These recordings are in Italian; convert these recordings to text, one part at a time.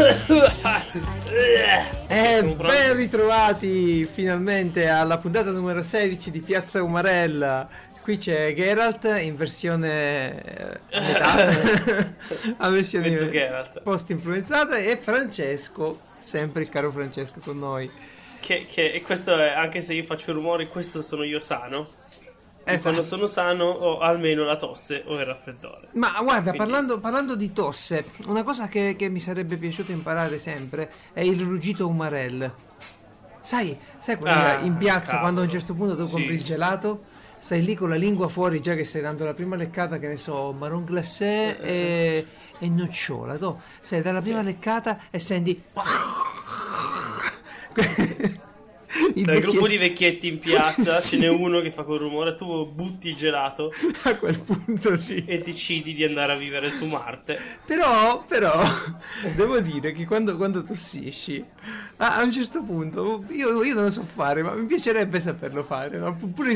Eh, ben ritrovati finalmente alla puntata numero 16 di Piazza Umarella. Qui c'è Geralt in versione eh, metà, a versione post influenzata e Francesco, sempre il caro Francesco con noi. Che, che- e questo è, anche se io faccio rumore, questo sono io sano. Esatto. quando sono sano ho almeno la tosse o il raffreddore. Ma guarda, Quindi- parlando, parlando di tosse, una cosa che, che mi sarebbe piaciuto imparare sempre è il ruggito umarell. Sai, sai quella Ah, in piazza cavolo. quando a un certo punto tu Sì. compri il gelato? Stai lì con la lingua fuori già che stai dando la prima leccata, che ne so, marron glacé e, e nocciola. Tu stai dalla prima leccata e senti... il Tra il gruppo di vecchietti in piazza Sì. ce n'è uno che fa quel rumore, tu butti il gelato A quel punto sì. e decidi di andare a vivere su Marte. Però, però, devo dire che quando, quando tossisci, a, a un certo punto, io, io non lo so fare, ma mi piacerebbe saperlo fare, no? Pu- pure,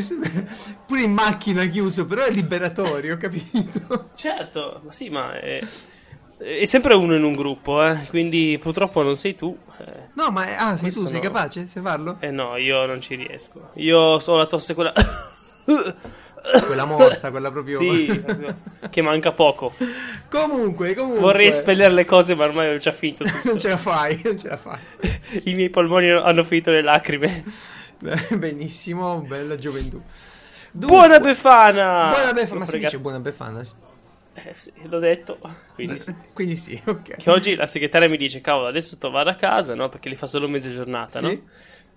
pure in macchina chiuso, però è liberatorio, capito? Certo, ma sì, ma è, è sempre uno in un gruppo, eh. Quindi purtroppo non sei tu. Eh, No, ma ah, sei tu, sei no. capace? Sai farlo? Eh no, io non ci riesco. Io ho la tosse quella... Quella morta, quella proprio... sì, che manca poco. comunque, comunque... Vorrei espellere le cose, ma ormai ho già finito tutto. Non ce la fai, non ce la fai. I miei polmoni hanno finito le lacrime. Benissimo, bella gioventù. Dunque- Buona Befana! Buona befana, ma si dice buona befana? Eh, sì, l'ho detto. Quindi sì. Quindi sì, ok. Che oggi la segretaria mi dice, cavolo, adesso to vado a casa, no? Perché li fa solo mezza giornata, Sì. no?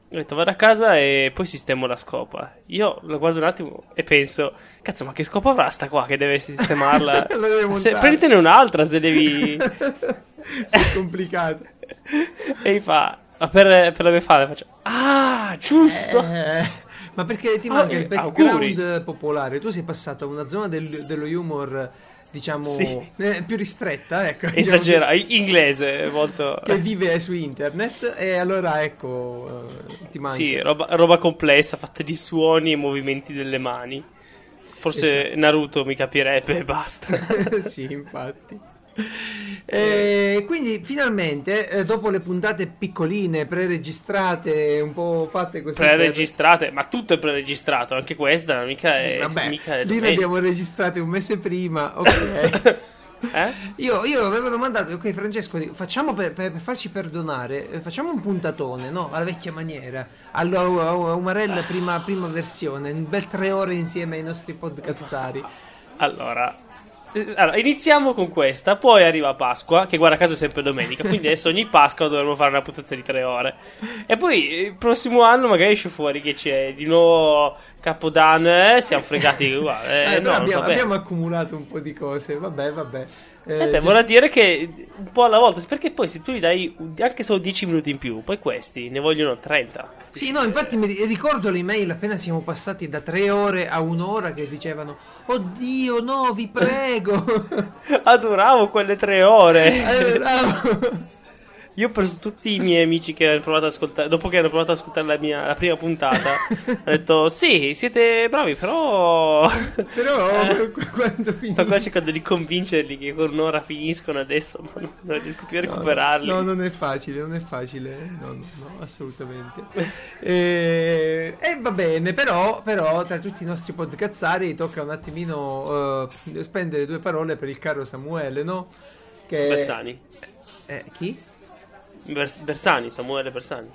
Ho detto, vado a casa e poi sistemo la scopa. Io lo guardo un attimo e penso, cazzo, ma che scopa avrà sta qua che deve sistemarla? Se, prenditene un'altra se devi... è complicato. e mi fa, ma per, per la Befana faccio, ah, giusto! Eh, ma perché ti Ah, manca eh, il background auguri. popolare? Tu sei passato a una zona del- dello humor, diciamo, Sì. eh, più ristretta, ecco. diciamo, Esagera, inglese, molto... Che, che vive su internet e allora ecco, eh, ti manca. Sì, roba, roba complessa, fatta di suoni e movimenti delle mani. Forse Esatto. Naruto mi capirebbe e basta. sì, infatti. E quindi finalmente, eh, dopo le puntate piccoline, pre-registrate, un po' fatte così. per- Preregistrate, ma tutto è preregistrato, anche questa mica Sì, è, vabbè, mica è lì le abbiamo registrate un mese prima, ok. Eh? Io, io avevo domandato, ok Francesco, facciamo per, per- per farci perdonare, eh, facciamo un puntatone, no? Alla vecchia maniera, alla Umarella prima, prima versione, un bel tre ore insieme ai nostri podcazzari. Allora, eh, allora, iniziamo con questa, poi arriva Pasqua, che guarda caso è sempre domenica, quindi adesso ogni Pasqua dovremmo fare una puntata di tre ore. E poi il prossimo anno magari esce fuori che c'è di nuovo Capodanno, eh, siamo fregati uguale. Eh, Eh, no, abbiamo, abbiamo accumulato un po' di cose, vabbè, vabbè. Eh, Eh beh, già- vorrà dire che un po' alla volta, perché poi se tu gli dai anche solo 10 minuti in più, poi questi ne vogliono 30. Sì, no, infatti mi ri- ricordo le email appena siamo passati da tre ore a un'ora che dicevano Oddio, no, vi prego. Adoravo quelle tre ore. Eh, bravo. Io ho preso tutti i miei amici che hanno provato ad ascoltare, dopo che hanno provato ad ascoltare la, mia, la prima puntata, ho detto sì, siete bravi, però... Però Eh. qu- quando Sto finisce... qua cercando di convincerli che con un'ora finiscono adesso, ma non, non riesco più a recuperarli. No, non è facile, non è facile, no, no, no, assolutamente. E, e va bene, però, però tra tutti i nostri podcazzari tocca un attimino eh, spendere due parole per il caro Samuele, no? Che... Bersani. Eh, chi? Bers- Bersani, Samuele Bersani.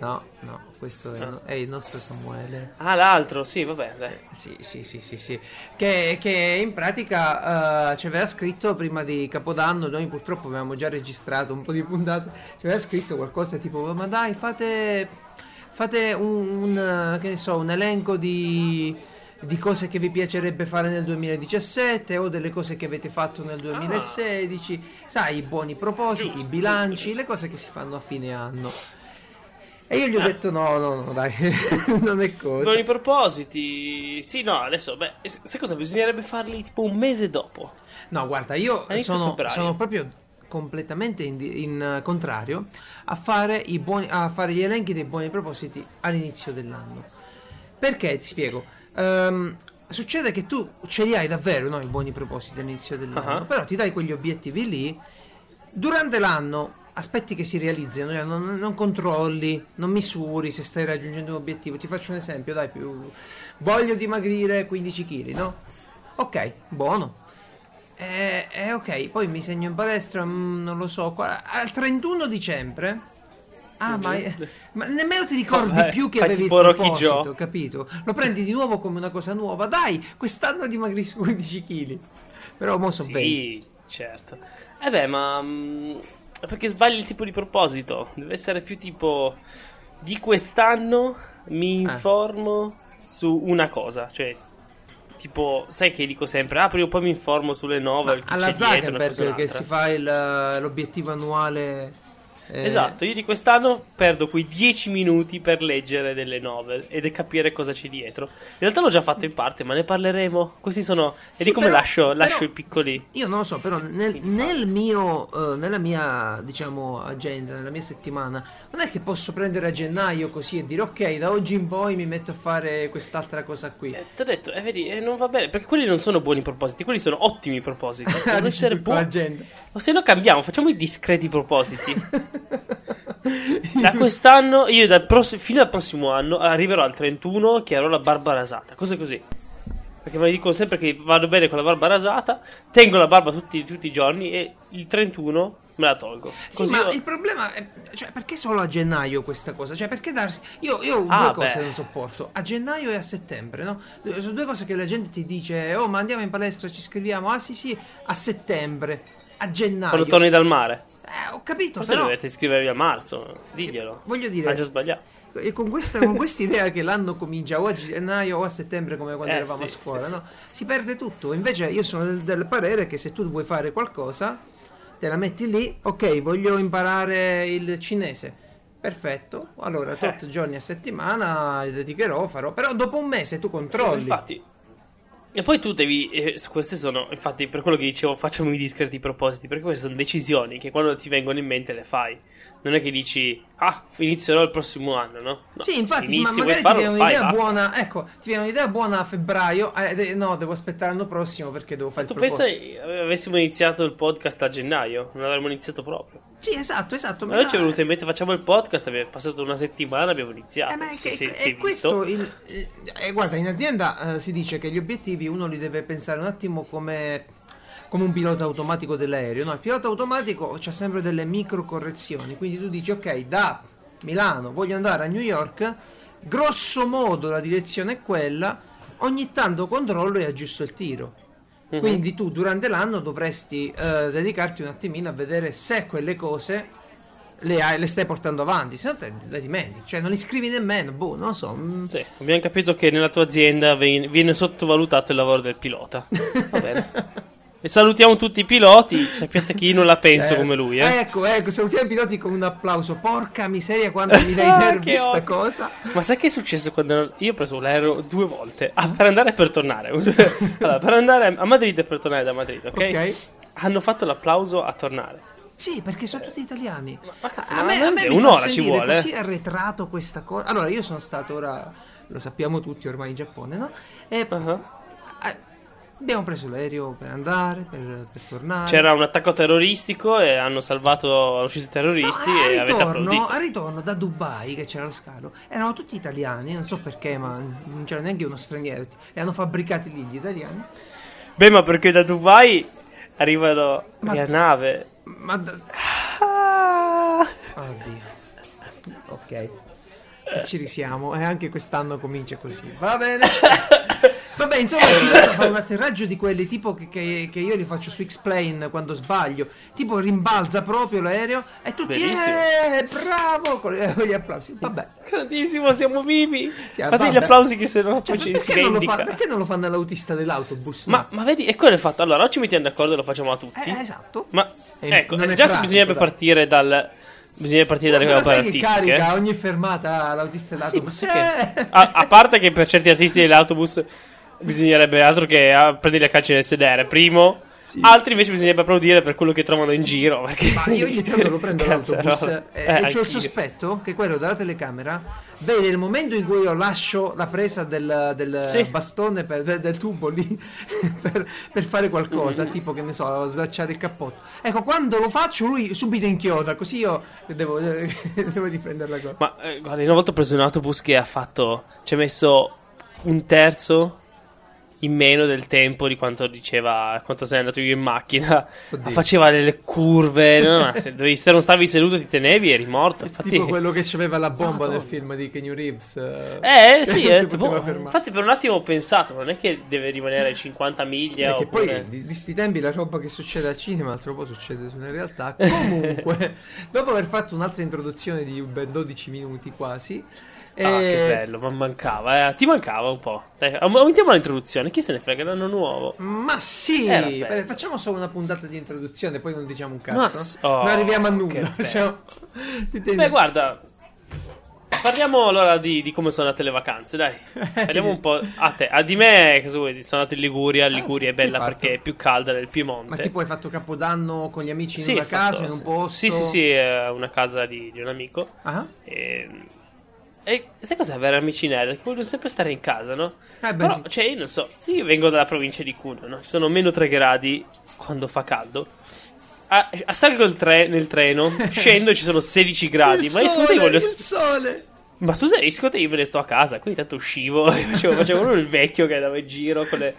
No, no, questo è, Ah. è il nostro Samuele. Ah, l'altro, sì, vabbè, dai. Sì, sì, sì, sì, sì. Che, che in pratica eh, ci aveva scritto prima di Capodanno, noi purtroppo avevamo già registrato un po' di puntate, ci aveva scritto qualcosa tipo, ma dai, fate, fate un, un, eh, che ne so, un elenco di, di cose che vi piacerebbe fare nel 2017 o delle cose che avete fatto nel 2016, sai, i buoni propositi, Giusto, i bilanci, giusto, giusto. le cose che si fanno a fine anno. E io gli ho detto no, no, no, dai, non è cosa. Buoni propositi. Sì, no, adesso, beh, sai cosa? Bisognerebbe farli tipo un mese dopo. No, guarda, io sono, sono proprio completamente in, in, eh, contrario a fare, i buoni, a fare gli elenchi dei buoni propositi all'inizio dell'anno. Perché? Ti spiego. Ehm, succede che tu ce li hai davvero no, i buoni propositi all'inizio dell'anno, Ah. però ti dai quegli obiettivi lì. Durante l'anno aspetti che si realizzino, cioè non, non controlli, non misuri se stai raggiungendo un obiettivo. Ti faccio un esempio, dai, più voglio dimagrire 15 kg, no? Ok, buono. Eh, eh, ok, poi mi segno in palestra, mm, non lo so, al 31 dicembre. Ah, ma, ma nemmeno ti ricordi Vabbè, più che avevi il proposito, Joe. capito? Lo prendi di nuovo come una cosa nuova. Dai, quest'anno dimagrisci 15 kg. Però mo sono 20. Sì, certo. Eh beh, ma... mm, perché sbagli il tipo di proposito. Deve essere più tipo... Di quest'anno mi Eh. informo su una cosa. Cioè, tipo, sai che dico sempre, ah, prima o poi mi informo sulle novel. chi Alla che un'altra. si fa il- l'obiettivo annuale. Eh, Esatto, io di quest'anno perdo quei 10 minuti per leggere delle novel ed capire cosa c'è dietro. In realtà l'ho già fatto in parte, ma ne parleremo. Questi sono. Sì, e di come però- lascio, lascio però- i piccoli. Io non lo so, però nel, nel mio, eh, nella mia, diciamo, agenda, nella mia settimana, non è che posso prendere a gennaio così e dire ok, da oggi in poi mi metto a fare quest'altra cosa qui. Eh, ti ho detto, eh, vedi, eh, non va bene. Perché quelli non sono buoni propositi, quelli sono ottimi propositi. Devono essere buoni. O se no cambiamo, facciamo i discreti propositi. Da quest'anno, io dal pross- fino al prossimo anno arriverò al 31 che avrò la barba rasata. Cose così. Perché mi dicono sempre che vado bene con la barba rasata, tengo la barba tutti, tutti i giorni e il 31 me la tolgo. Sì, Così ma io- il problema è, cioè, perché solo a gennaio questa cosa? Cioè, perché darsi... Io, io ho Ah, due cose beh. non sopporto, a gennaio e a settembre, no? Sono due cose che la gente ti dice, oh, ma andiamo in palestra, ci scriviamo, ah sì sì, a settembre, a gennaio. quando torni dal mare. Eh, ho capito, Forse però... dovete iscrivervi a marzo, diglielo. Voglio dire- Ha già sbagliato. E con questa con quest'idea che l'anno comincia o a gennaio o a settembre come quando Eh, eravamo sì, a scuola, sì, no? Si perde tutto. Invece io sono del, del parere che se tu vuoi fare qualcosa, te la metti lì, ok, voglio imparare il cinese. Perfetto, allora tot Eh. giorni a settimana dedicherò, farò, però dopo un mese tu Sì, controlli. infatti. E poi tu devi. eh, queste sono. Infatti, per quello che dicevo, facciamo i discreti propositi. Perché queste sono decisioni che quando ti vengono in mente le fai. Non è che dici, ah, inizierò il prossimo anno, no? No, Sì, infatti, inizi, ma magari ti farlo, viene lo fai, un'idea basta. buona, ecco, ti viene un'idea buona a febbraio, eh, no, devo aspettare l'anno prossimo perché devo fare Tu il pensa proposito. che avessimo iniziato il podcast a gennaio? Non avremmo iniziato proprio. Sì, esatto, esatto. Ma noi ci è venuto in mente, facciamo il podcast, è passato una settimana, abbiamo iniziato. Eh, ma è, che- si- è è questo il- eh, guarda in azienda eh, si dice che gli obiettivi uno li deve pensare un attimo come, come un pilota automatico dell'aereo no? il pilota automatico c'ha sempre delle micro correzioni quindi tu dici ok da Milano voglio andare a New York grosso modo la direzione è quella ogni tanto controllo e aggiusto il tiro Mhm. quindi tu durante l'anno dovresti eh, dedicarti un attimino a vedere se quelle cose le, hai- le stai portando avanti, se no te le dimentichi, cioè non li scrivi nemmeno, boh, non lo so. mm. Sì, abbiamo capito che nella tua azienda viene sottovalutato il lavoro del pilota. Va bene. E salutiamo tutti i piloti, sappiate che io non la penso Eh, come lui, eh. Ecco, ecco, salutiamo i piloti con un applauso. Porca miseria quando mi dai Ah, nervi che sta odio. cosa. Ma sai che è successo quando io ho preso l'aereo due volte? Ah, per andare e per tornare. allora, per andare a Madrid e per tornare da Madrid, ok? Ok. Hanno fatto l'applauso a tornare. Sì, perché sono tutti italiani. ma cazzo, a ma me, a me un'ora ci vuole, così eh. arretrato questa cosa. Allora, io sono stato ora, lo sappiamo tutti ormai in Giappone, no? E Uh-huh. Abbiamo preso l'aereo per andare, per, per tornare. C'era un attacco terroristico e hanno salvato l'uscita No, terroristi a e avete ritorno, applaudito. a ritorno da Dubai che c'era lo scalo erano tutti italiani non so perché ma non c'era neanche uno straniero li hanno fabbricati lì gli italiani Beh, ma perché da Dubai arrivano Ma- via nave. ma da- Ah. oddio ok e ci risiamo e anche quest'anno comincia così va bene vabbè insomma il pilota fa un atterraggio di quelli tipo che, che- che io li faccio su X-Plane quando sbaglio tipo rimbalza proprio l'aereo e tutti eh bravo con gli applausi vabbè Grandissimo, siamo vivi. Sì, Fate gli vabbè. applausi che se no Cioè, poi ci si perché, non lo fa, perché non lo fanno all'autista dell'autobus? Ma, ma vedi, e quello è fatto. Allora, o ci mettiamo d'accordo e lo facciamo a tutti. Eh, esatto. Ma Eh, ecco, è già pratico, bisognerebbe dai. partire dal. Bisogna partire dalle che artistiche. carica ogni fermata l'autista Ma sì, ma dell'autobus? sai che- Eh. a, a parte che per certi artisti dell'autobus bisognerebbe altro che ah, prendere a calci nel sedere. Primo, Sì. Altri invece bisognerebbe applaudire per quello che trovano in giro. Perché... Ma io ogni tanto lo prendo l'autobus e, Eh, e c'ho anch'io. il sospetto che quello della telecamera vede il momento in cui io lascio la presa del, del Sì. bastone per- del, del tubo lì per, per fare qualcosa, tipo che ne so, slacciare il cappotto. Ecco, quando lo faccio lui subito inchioda, così io devo, devo riprendere la cosa. Ma eh, guarda, una volta ho preso un autobus che ha fatto. Ci ha messo un terzo in meno del tempo di quanto diceva. Quanto sei andato io in macchina. Oddio. Faceva delle curve. no, no, se, dovevi- se non stavi seduto, ti tenevi, eri morto. Infatti, tipo quello che c'aveva la bomba Madonna. nel film di Kenny Reeves. Eh sì, eh, tipo, poteva fermare. infatti per un attimo ho pensato, non è che deve rimanere 50 miglia Perché oppure... poi di, di sti tempi la roba che succede al cinema altro po' succede nella realtà. Comunque, dopo aver fatto un'altra introduzione di ben 12 minuti quasi, Ah, eh, che bello, ma mancava, eh. Ti mancava un po'. Dai, aum- aumentiamo l'introduzione, chi se ne frega, l'anno nuovo. Ma sì, bello. beh, facciamo solo una puntata di introduzione, poi non diciamo un Ma cazzo. s- oh, non arriviamo a nulla. tendi- Beh, guarda, parliamo allora di, di come sono andate le vacanze, dai. Parliamo un po' a te. A di me, cosa vuoi? Sono andato in Liguria, Liguria Ah, sì, è bella perché è più calda del Piemonte. Ma tipo hai fatto capodanno con gli amici in Sì, una ho fatto- casa, in un posto? Sì, sì, sì, una casa di, di un amico. Ah? E, e sai cos'è avere amici nerd? Che vogliono sempre stare in casa, no? Eh, beh, Però, sì. cioè, io non so, sì, io vengo dalla provincia di Cuneo, no? Sono meno 3 gradi quando fa caldo. A, a salgo il tre- nel treno, scendo e ci sono 16 gradi. il ma io sole, voglio. il sole. Ma scusa, io te io me ne sto a casa, quindi tanto uscivo. Facevo, facevo proprio il vecchio che andava in giro con le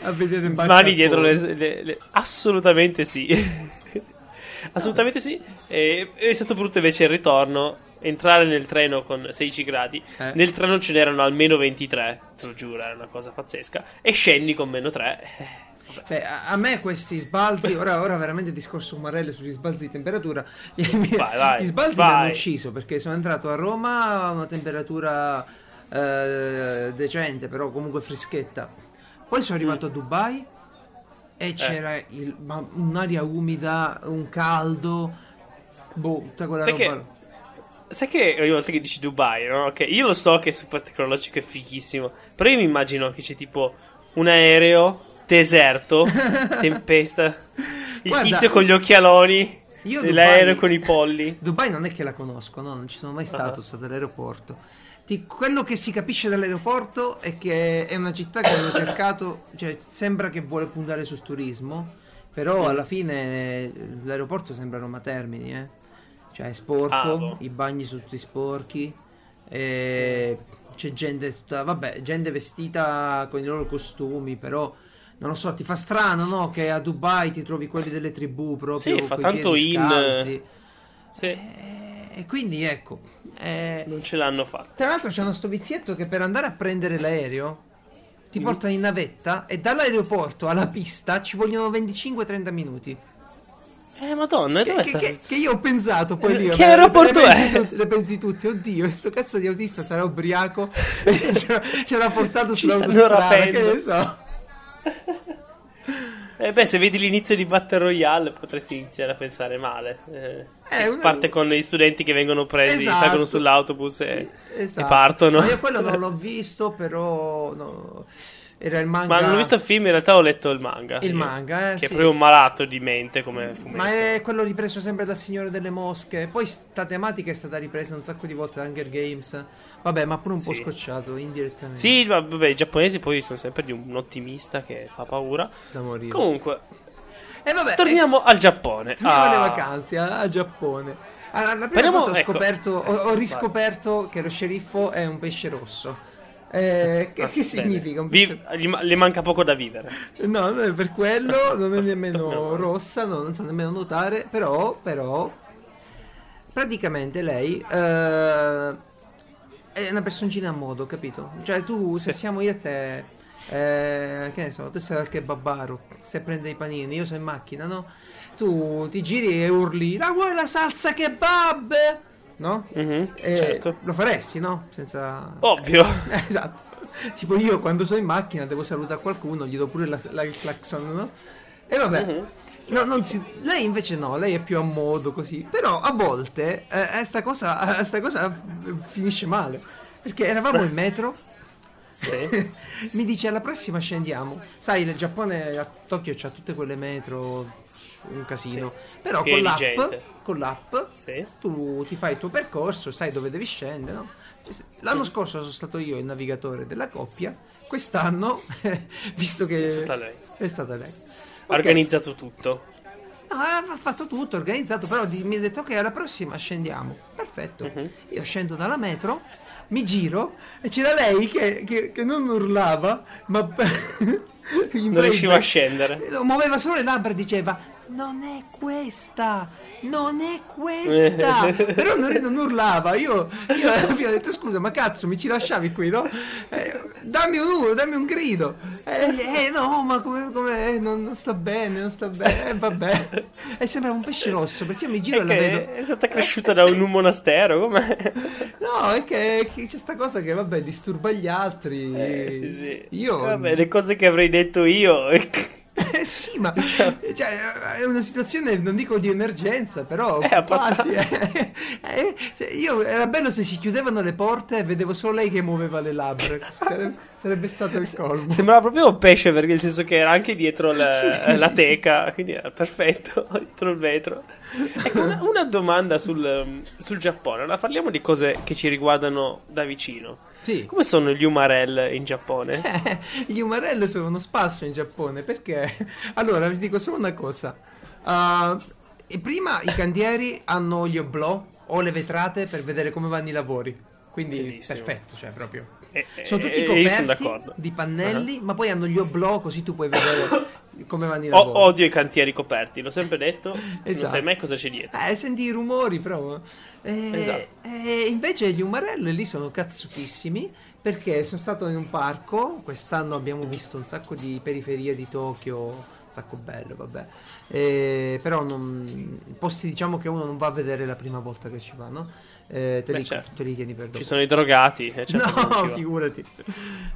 mani dietro le, le- le- Assolutamente sì. Assolutamente sì. E, è stato brutto invece il ritorno. Entrare nel treno con 16 gradi. Eh. Nel treno ce n'erano almeno 23. Te lo giuro, è una cosa pazzesca. E scendi con meno 3. Beh, a, me questi sbalzi, ora, ora veramente discorso umarelle sugli sbalzi di temperatura, Vai, vai, gli sbalzi vai. mi hanno ucciso perché sono entrato a Roma a una temperatura eh, decente, però comunque freschetta. Poi sono arrivato Mm. a Dubai Eh. e c'era il- un'aria umida, un caldo, boh, tutta quella Sai roba. che- Sai che ogni volta che dici Dubai, no? Che io lo so che è super tecnologico e fighissimo. Però io mi immagino che c'è tipo un aereo, deserto, tempesta, il Guarda, tizio con gli occhialoni, e l'aereo Dubai- con i polli. Dubai non è che la conosco, no, non ci sono mai stato, Ah. sono stato all'aeroporto. Ti- quello che si capisce dall'aeroporto è che è una città che hanno cercato, cioè sembra che vuole puntare sul turismo, però Mm. alla fine eh, l'aeroporto sembra Roma Termini, eh. Cioè è sporco, Ah, boh. i bagni sono tutti sporchi, c'è gente tutta, vabbè, gente vestita con i loro costumi, però non lo so, ti fa strano, no? Che a Dubai ti trovi quelli delle tribù proprio Sì, fa tanto in- scalzi. Sì, E quindi ecco, eh, non ce l'hanno fatta. tra l'altro c'è uno sto vizietto che per andare a prendere l'aereo Mm. ti portano in navetta e dall'aeroporto alla pista ci vogliono 25-30 minuti. Eh, madonna, Che, dove che- che- che io ho pensato poi Eh, lì. che vabbè, aeroporto le, pensi è? tutti- le pensi tutti, oddio, questo cazzo di autista sarà ubriaco ce, l'ha portato sull'autostrada, che ne so. Eh beh, se vedi l'inizio di Battle Royale potresti iniziare a pensare male. Eh, Eh, una- Parte con gli studenti che vengono presi, Esatto. salgono sull'autobus e, Esatto. e partono. Ma io quello non l'ho visto, però no, era il manga. Ma non ho visto il film, in realtà ho letto il manga. Il manga, eh, Che sì. è proprio un malato di mente come fumetto. Ma è quello ripreso sempre dal Signore delle Mosche. Poi sta tematica è stata ripresa un sacco di volte da Hunger Games. Vabbè, ma pure un po' Sì. scocciato indirettamente. Sì, ma vabbè, i giapponesi poi sono sempre di un ottimista che fa paura. Da morire. Comunque, E vabbè, torniamo al Giappone. eh, torniamo alle Ah. vacanze a, a Giappone. Allora, la prima Parliamo- cosa ho ecco. scoperto, ho, ho Vai. riscoperto che lo sceriffo è un pesce rosso. Eh, che, Ah, che significa Vi- le manca poco da vivere. No, non è per quello, non è nemmeno rossa, no, non sa nemmeno nuotare, però, però, praticamente lei eh, è una personcina a modo, capito? Cioè tu, se Sì. siamo io e te, eh, che ne so, tu sei al kebabaro, stai a prendere i panini, io sono in macchina, no? Tu ti giri e urli, la vuoi la salsa kebab? No? Mhm, Eh, certo. Lo faresti, no? Senza... Ovvio. Eh, esatto. Tipo io quando sono in macchina devo salutare qualcuno, gli do pure la, la- il clacson, no? E vabbè. Mhm. No, non si- lei invece no, lei è più a modo così. Però a volte eh, eh, sta, cosa, eh, sta cosa finisce male. Perché eravamo in metro Sì. mi dice alla prossima scendiamo. Sai, il Giappone a Tokyo c'ha tutte quelle metro, un casino. Però Pieni con l'app, con l'app Sì. tu ti fai il tuo percorso, sai dove devi scendere. no? L'anno scorso sono stato io il navigatore della coppia. Quest'anno, visto che È stata lei. è stata lei. Ha Ok. organizzato tutto. No, ha fatto tutto, organizzato, però di- mi ha detto che alla prossima scendiamo. Perfetto. Mhm. Io scendo dalla metro, mi giro e c'era lei che, che- che non urlava, ma Non riusciva a scendere. Muoveva solo le labbra e diceva: Non è questa, non è questa. Però non, non urlava. Io, io alla fine ho detto: Scusa, ma cazzo, mi ci lasciavi qui, no? Eh, dammi un urlo, dammi un grido. Eh, eh, no, ma come, come- eh, non, non sta bene, non sta bene. Eh, vabbè. E sembrava un pesce rosso perché io mi giro È e la vedo. è stata cresciuta da un, un monastero, com'è? No, è che, che c'è sta cosa che, vabbè, disturba gli altri. Eh, sì, sì. Io. Vabbè, le cose che avrei detto io. Eh sì, ma cioè, è una situazione, non dico di emergenza, però Eh, quasi. eh. Eh, se- io era bello se si chiudevano le porte e vedevo solo lei che muoveva le labbra. Sarebbe, sarebbe stato il colmo. Sembrava proprio un pesce perché nel senso che era anche dietro la, Sì, la sì, teca, quindi era perfetto, dietro il vetro. Ecco, una, una domanda sul, sul Giappone. Ora parliamo di cose che ci riguardano da vicino. Sì. Come sono gli umarell in Giappone? Eh, Gli umarell sono uno spasso in Giappone perché allora vi dico solo una cosa. E prima i cantieri hanno gli oblò o le vetrate per vedere come vanno i lavori. Quindi Bellissimo. perfetto, cioè proprio. Eh, Sono tutti eh, sono coperti d'accordo. di pannelli, ma poi hanno gli oblò così tu puoi vedere come vanno i O- lavori. odio i cantieri coperti, l'ho sempre detto. Non Esatto. sai mai cosa c'è dietro. Eh, senti i rumori però. Eh, Esatto. eh, invece gli umarell lì sono cazzutissimi perché sono stato in un parco, quest'anno abbiamo visto un sacco di periferie di Tokyo, un sacco bello, vabbè. Eh, però non, posti diciamo che uno non va a vedere la prima volta che ci va, no? Eh, te, Beh, li, certo. te li tieni per dopo. Ci sono i drogati. eh, certo No, figurati.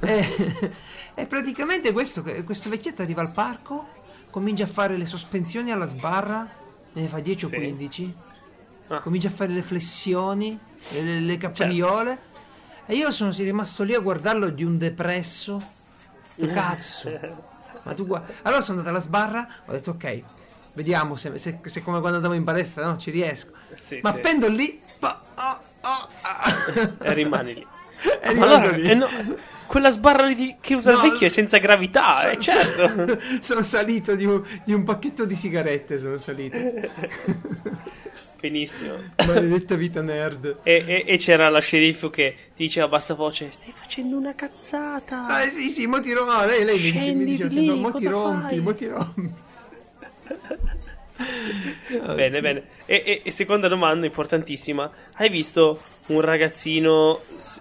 E, e praticamente questo, questo vecchietto arriva al parco, comincia a fare le sospensioni alla sbarra, ne fa 10 Sì. o 15, Ah. comincia a fare le flessioni, le, le- le capriole. E io sono rimasto lì a guardarlo di un depresso. Tu cazzo. Ma tu guarda. Allora sono andato alla sbarra, ho detto ok, vediamo se, se, se come quando andavo in palestra, no? Ci riesco. Sì, Ma sì. appendo lì. Pa- oh, oh, ah. E rimani lì. E allora, lì. eh no, quella sbarra lì di- che usa No, il vecchio è senza gravità, So- eh, so- certo. sono salito di un, di un pacchetto di sigarette, sono salito. Benissimo. Maledetta vita nerd. E, e- e c'era la sceriffo che ti diceva a bassa voce: Stai facendo una cazzata. Ah sì sì, mo ti rompi. No, lei, lei mi dice, mi diceva lì, mo ti rompi, fai?" mo ti rompi. Bene, bene. E, e- e seconda domanda importantissima: Hai visto un ragazzino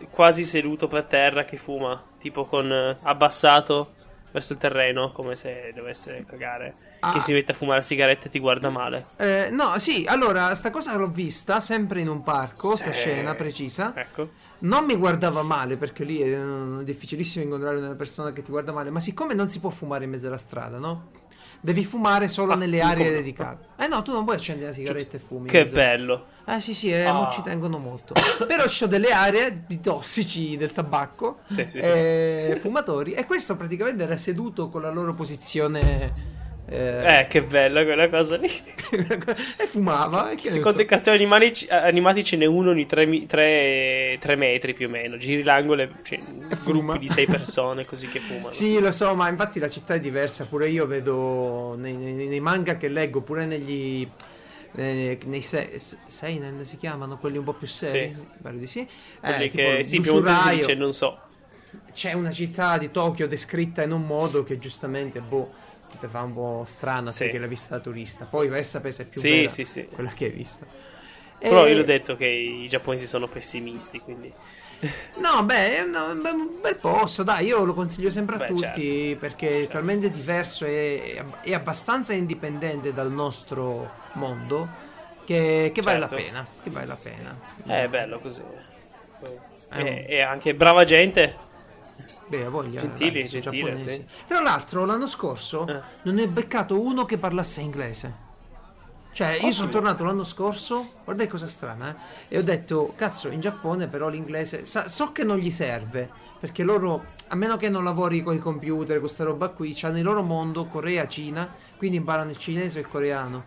quasi seduto per terra che fuma? Tipo con eh, abbassato verso il terreno, come se dovesse cagare. Ah. Che si mette a fumare sigarette e ti guarda male. Eh, no, sì, allora, sta cosa l'ho vista sempre in un parco, sta Sì. scena precisa. Ecco. Non mi guardava male perché lì è eh, difficilissimo incontrare una persona che ti guarda male, ma siccome non si può fumare in mezzo alla strada, no? Devi fumare solo Ah, nelle come aree no? dedicate. Eh no, tu non puoi accendere la sigaretta e fumi. Che bello. Eh sì sì, eh, Ah. ci tengono molto. Però ci sono delle aree di tossici del tabacco, Sì, sì, sì. eh, fumatori, e questo praticamente era seduto con la loro posizione... eh, Eh, che bella quella cosa lì. e fumava. E che ne Secondo so. i cartoni animali- animati ce n'è uno ogni 3 metri più o meno. Giri l'angolo e c'è fuma. gruppi di 6 persone così che fumano. Sì, lo so, ma infatti la città è diversa. Pure io vedo nei, nei- nei manga che leggo, pure negli. Nei, nei se- se- seinen si chiamano quelli un po' più seri, Sì. pare di sì. Quelli Eh, che sì, più dice non so. C'è una città di Tokyo descritta in un modo che giustamente, boh, fa un po' strana Sì. che l'hai vista da turista. Poi vai a sapere se è più Sì, vera sì, sì. quella che hai. Però E- io l'ho detto che i giapponesi sono pessimisti, quindi No, beh, è un, bel posto, dai, io lo consiglio sempre a Beh, tutti certo. perché è talmente diverso e è abbastanza indipendente dal nostro mondo che, che vale la Certo. pena, che vale la pena. è bello così. È E, un- e anche brava gente. Beh, voglia. Gentili, dai, gentile, sì. Tra l'altro, l'anno scorso Eh. non ne ho beccato uno che parlasse inglese. Cioè, io sono tornato l'anno scorso, guarda che cosa strana, eh, e ho detto, cazzo, in Giappone però l'inglese, sa- so che non gli serve, perché loro a meno che non lavori con i computer, questa roba qui, c'hanno il loro mondo, Corea, Cina, quindi imparano il cinese e il coreano.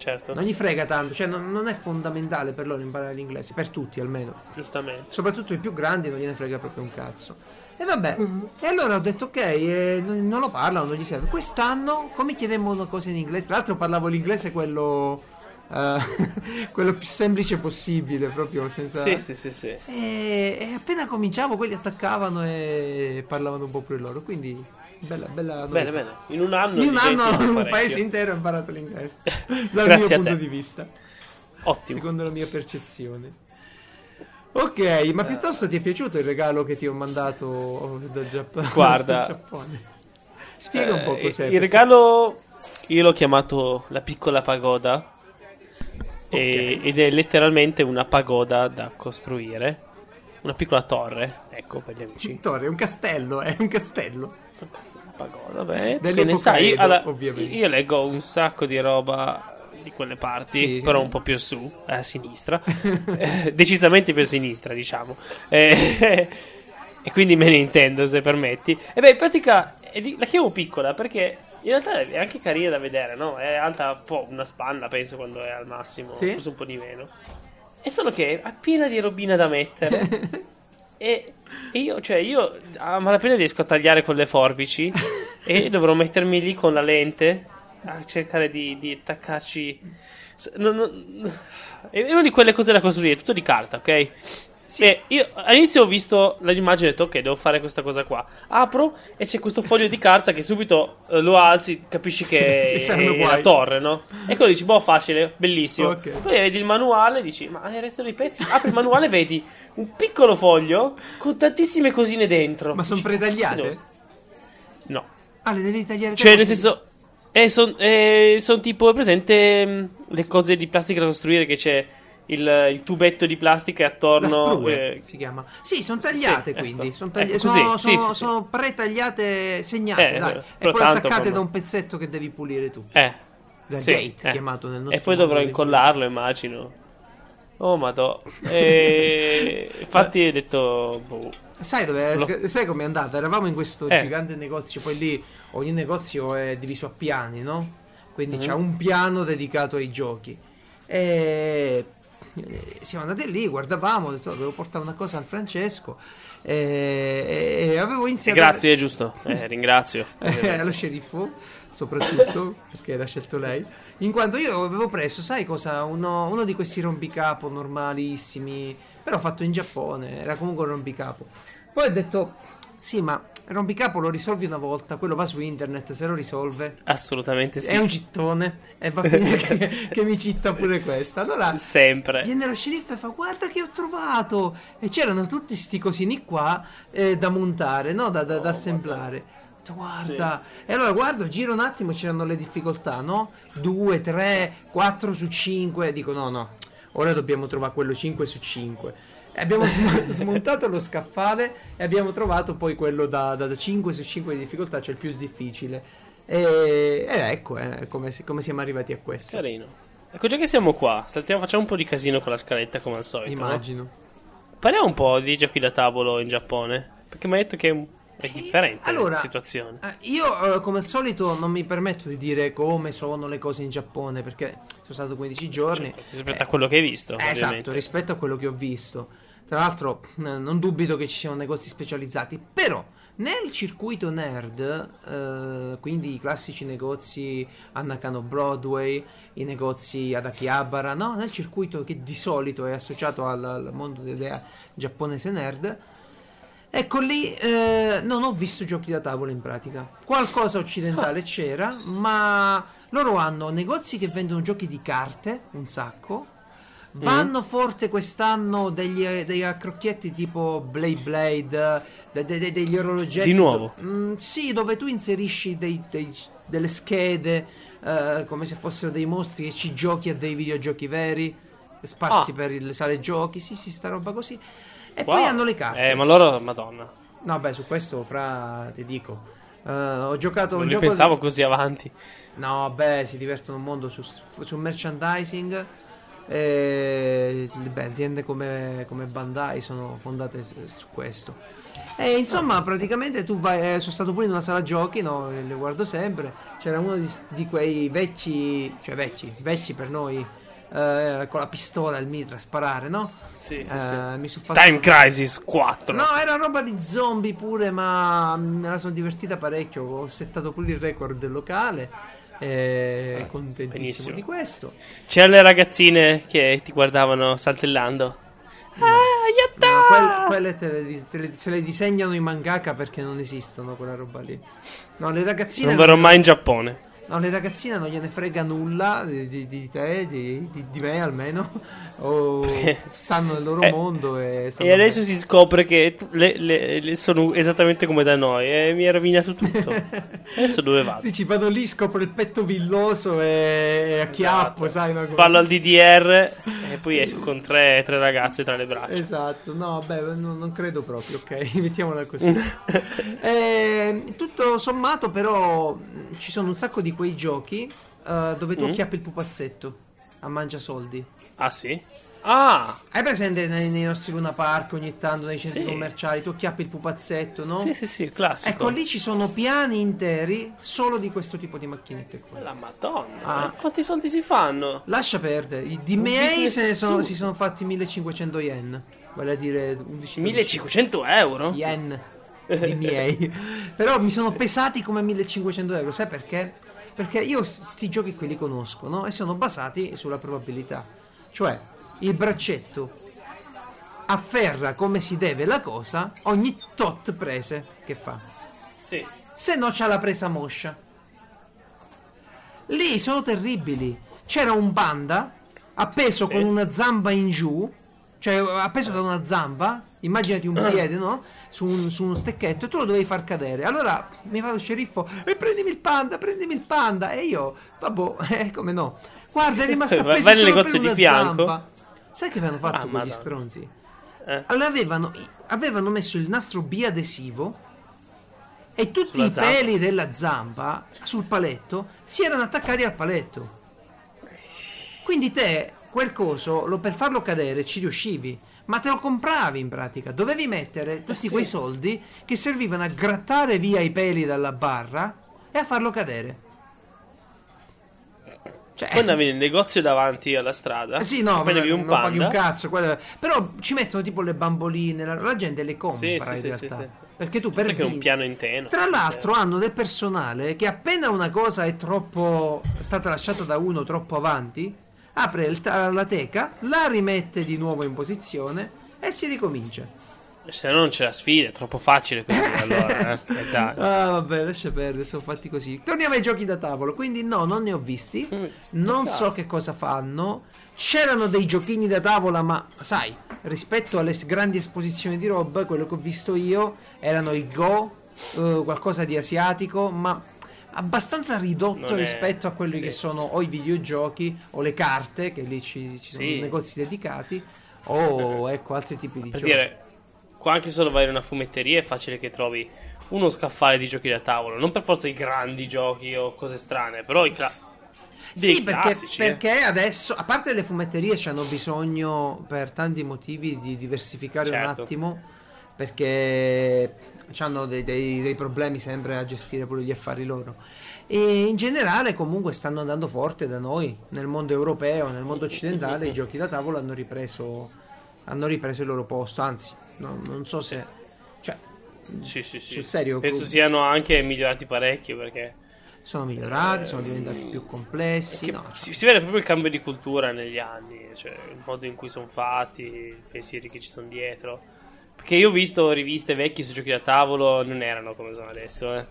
Certo, Non gli frega tanto, cioè non, non è fondamentale per loro imparare l'inglese, per tutti almeno. giustamente. Soprattutto i più grandi non gliene frega proprio un cazzo. E vabbè, e allora ho detto ok, eh, non lo parlano, non gli serve. Quest'anno, come chiedemmo una cosa in inglese, tra l'altro parlavo l'inglese quello, eh, quello più semplice possibile, proprio senza... Sì, sì, sì, sì. E, e appena cominciavo quelli attaccavano e parlavano un po' pure loro, quindi bella, bella... Bene, bene. In un anno In un anno un paese intero ha imparato l'inglese, dal mio punto te. di vista Ottimo. secondo la mia percezione. Ok, ma piuttosto ti è piaciuto il regalo che ti ho mandato dal Giappone? Guarda. Giappone? Spiega un po' Eh, cos'è. Il regalo io l'ho chiamato la piccola pagoda. e- ed è letteralmente una pagoda da costruire. Una piccola torre, ecco per gli amici. Torre, è un castello, è un castello. Pagoda, beh, che ne sai? Ovviamente. io leggo un sacco di roba di quelle parti, Sì, sì. però un po' più su, a sinistra, Eh, decisamente più a sinistra, diciamo. Eh, e quindi me ne intendo, se permetti. E beh, in pratica la chiamo piccola perché in realtà è anche carina da vedere, no? È alta un po' una spanna, penso, quando è al massimo, Sì. forse un po' di meno. È solo che è piena di robina da mettere. E, e io, cioè, io a malapena riesco a tagliare con le forbici e dovrò mettermi lì con la lente a cercare di, di attaccarci. Non- non- è una di quelle cose da costruire, tutto di carta, ok? E io all'inizio ho visto l'immagine e ho detto, ok, devo fare questa cosa qua. Apro e c'è questo foglio di carta che subito eh, lo alzi, capisci che Che saranno è la torre, no? E quello dici, boh, facile, bellissimo. Ok. Poi vedi il manuale, dici, ma il resto dei pezzi? Apri il manuale, vedi un piccolo foglio con tantissime cosine dentro. Ma sono pretagliate? "Cazzo, No. Ah, le devi tagliare Cioè, nel senso, sono tipo, è presente mh, le cose di plastica da costruire che c'è il, il tubetto di plastica La attorno... sprue eh, si chiama. Sì, sono tagliate sì, quindi. ecco. Sono, tagli- Ecco, sono, sì, sono- sono pretagliate, segnate, Eh, dai. eh, E poi attaccate come- da un pezzetto che devi pulire tu. eh, Da gate, eh. chiamato nel nostro E poi dovrò incollarlo, immagino. Oh, madò. E... Infatti ho detto... Boh. Sai dove Lo- sai com'è andata? Eravamo in questo Eh. gigante negozio, poi lì ogni negozio è diviso a piani, no? Quindi Mhm. c'è un piano dedicato ai giochi. E eh, siamo andati lì, guardavamo, ho detto "Oh, devo portare una cosa al Francesco e, e avevo E iniziato grazie, è giusto. Eh, ringrazio. eh, allo sceriffo, soprattutto perché l'ha scelto lei. In quanto io avevo preso, sai cosa? Uno, uno di questi rompicapo normalissimi, però fatto in Giappone, era comunque un rompicapo. Poi ho detto, sì, ma rompicapo lo risolvi una volta, quello va su internet, se lo risolve. Assolutamente sì. È un cittone e va a finire che, che mi citta pure questo. Allora Sempre. Viene lo sceriffo e fa guarda che ho trovato e c'erano tutti sti cosini qua eh, da montare, no? da, da- da assemblare. Guarda, e allora guardo, giro un attimo, c'erano le difficoltà, no? 2, 3, 4 su 5. Dico no, no, ora dobbiamo trovare quello 5 su 5. Abbiamo sm- smontato lo scaffale e abbiamo trovato poi quello da, da- da 5 su 5 di difficoltà, cioè il più difficile. E, e ecco eh, come, come siamo arrivati a questo. Carino. Ecco, già che siamo qua, saltiamo, facciamo un po' di casino con la scaletta come al solito. no? Immagino. Parliamo un po' di giochi da tavolo in Giappone. Perché mi hai detto che è, differente Allora, la situazione. Eh, Io, eh, come al solito, non mi permetto di dire come sono le cose in Giappone perché sono stato 15 giorni. Rispetto a quello che hai visto, Eh, esatto, rispetto a quello che ho visto. Tra l'altro, eh, non dubito che ci siano negozi specializzati, però nel circuito nerd, eh, quindi i classici negozi a Nakano Broadway, i negozi ad Akihabara, no? nel circuito che di solito è associato al, al mondo dell'idea giapponese nerd, Ecco lì, eh, non ho visto giochi da tavolo in pratica. Qualcosa occidentale c'era, ma loro hanno negozi che vendono giochi di carte, un sacco. Vanno forte quest'anno degli, degli accrocchietti tipo Blade Blade, de- de- de- degli orologetti. Di nuovo? do- Mm, sì, dove tu inserisci dei- dei- delle schede eh, come se fossero dei mostri e ci giochi a dei videogiochi veri, sparsi Ah. per le sale giochi. Sì, sì, sta roba così. E Wow. poi hanno le carte. Eh, ma loro, madonna. No, beh, su questo, fra, ti dico. eh, ho giocato Non un gioco. pensavo così avanti. No, beh, si divertono un mondo su, su merchandising. E, beh, aziende come, come Bandai sono fondate su- questo. E insomma, praticamente tu vai. eh, sono stato pure in una sala giochi, no? Le guardo sempre. C'era uno di, di quei vecchi. Cioè, vecchi, vecchi per noi. Eh, con la pistola e il mitra a sparare, no? Sì, sì, Eh, sì. Mi sono fatto. Time Crisis 4. No, era roba di zombie pure, ma me la sono divertita parecchio. Ho settato pure il record del locale. E contentissimo benissimo. di questo. C'erano le ragazzine che ti guardavano saltellando. Ah, yatta! No, quelle, quelle te le te le- se le disegnano i mangaka perché non esistono quella roba lì. No, le ragazzine. Non verrò mai in Giappone. No, le ragazzine non gliene frega nulla di, di- di te, di, di- me almeno. O stanno nel loro Eh, mondo e E adesso si scopre che le, le- le sono esattamente come da noi e mi ha rovinato tutto. adesso dove vado? Dici, vado lì, scopro il petto villoso e, e acchiappo, Esatto. sai una cosa. Parlo al DDR e poi esco con tre, tre ragazze tra le braccia. Esatto, no, beh, non, non credo proprio, ok, mettiamola così. Eh, tutto sommato, però, ci sono un sacco di quei giochi eh, dove tu Mm. acchiappi il pupazzetto a mangia soldi. Ah sì? Ah! Hai presente nei, nei nostri Luna Park ogni tanto nei centri Sì. commerciali? Tu acchiappi il pupazzetto, no? Sì, sì, sì, classico. Ecco, lì ci sono piani interi solo di questo tipo di macchinette qua. La madonna, Ah. eh, quanti soldi si fanno? Lascia perdere, i- miei se ne sono, si sono fatti 1500 yen, vale a dire 11 1500 euro? yen miei. Però mi sono pesati come 1500 euro, sai perché? Perché io sti giochi qui li conosco, no? E sono basati sulla probabilità. Cioè, il braccetto afferra come si deve la cosa ogni tot prese che fa. Sì. Se no c'ha la presa moscia. Lì sono terribili. C'era un panda appeso Sì. con una zamba in giù, cioè appeso da una zamba, immaginati un piede, no? Su, un- su uno stecchetto e tu lo dovevi far cadere. Allora mi fa lo sceriffo e prendimi il panda, prendimi il panda. E io, vabbè, eh, come no? Guarda, è rimasto appeso nel solo per di una fianco. zampa. Sai che avevano fatto Ah, quegli madonna. stronzi? Eh. Allora avevano, avevano messo il nastro biadesivo e tutti Sulla i zampa. peli della zampa sul paletto si erano attaccati al paletto. Quindi te quel coso lo- per farlo cadere ci riuscivi, ma te lo compravi in pratica. Dovevi mettere tutti Eh sì. quei soldi che servivano a grattare via i peli dalla barra e a farlo cadere. Cioè, Poi andavi nel negozio davanti alla strada. eh sì, no, prendevi non un paghi un panda. cazzo. quello- Però ci mettono tipo le bamboline, la, la gente le compra Sì, sì, in realtà. sì. Perché tu per Perché è un piano intero. Tra l'altro hanno del personale che appena una cosa è troppo è stata lasciata da uno troppo avanti, apre ta- la teca, la rimette di nuovo in posizione e si ricomincia. Se no non c'è la sfida, è troppo facile così. allora, eh. Eh. Ah, vabbè, lascia perdere, sono fatti così. Torniamo ai giochi da tavolo, quindi no, non ne ho visti. Non so che cosa fanno. C'erano dei giochini da tavola, ma sai, rispetto alle grandi esposizioni di roba, quello che ho visto io erano i Go, eh, qualcosa di asiatico, ma abbastanza ridotto è- rispetto a quelli sì. che sono o i videogiochi o le carte, che lì ci, ci sono Sì. negozi dedicati, o ecco altri tipi di Per giochi. dire, qua anche solo vai in una fumetteria è facile che trovi uno scaffale di giochi da tavolo. Non per forza i grandi giochi o cose strane, però i cla- Sì, perché, eh. perché adesso, a parte le fumetterie, hanno bisogno per tanti motivi di diversificare un Certo. attimo, perché hanno dei, dei- dei problemi sempre a gestire pure gli affari loro. E in generale, comunque, stanno andando forte da noi, nel mondo europeo, nel mondo occidentale, i giochi da tavolo hanno ripreso, hanno ripreso il loro posto. Anzi, no- non so se. Cioè, Sì, sì, sì. sul serio, Penso siano anche migliorati parecchio perché sono migliorati, sono diventati più complessi. no, si, si vede proprio il cambio di cultura negli anni, cioè il modo in cui sono fatti, i pensieri che ci sono dietro. Perché io ho visto riviste vecchie su giochi da tavolo, non erano come sono adesso, eh.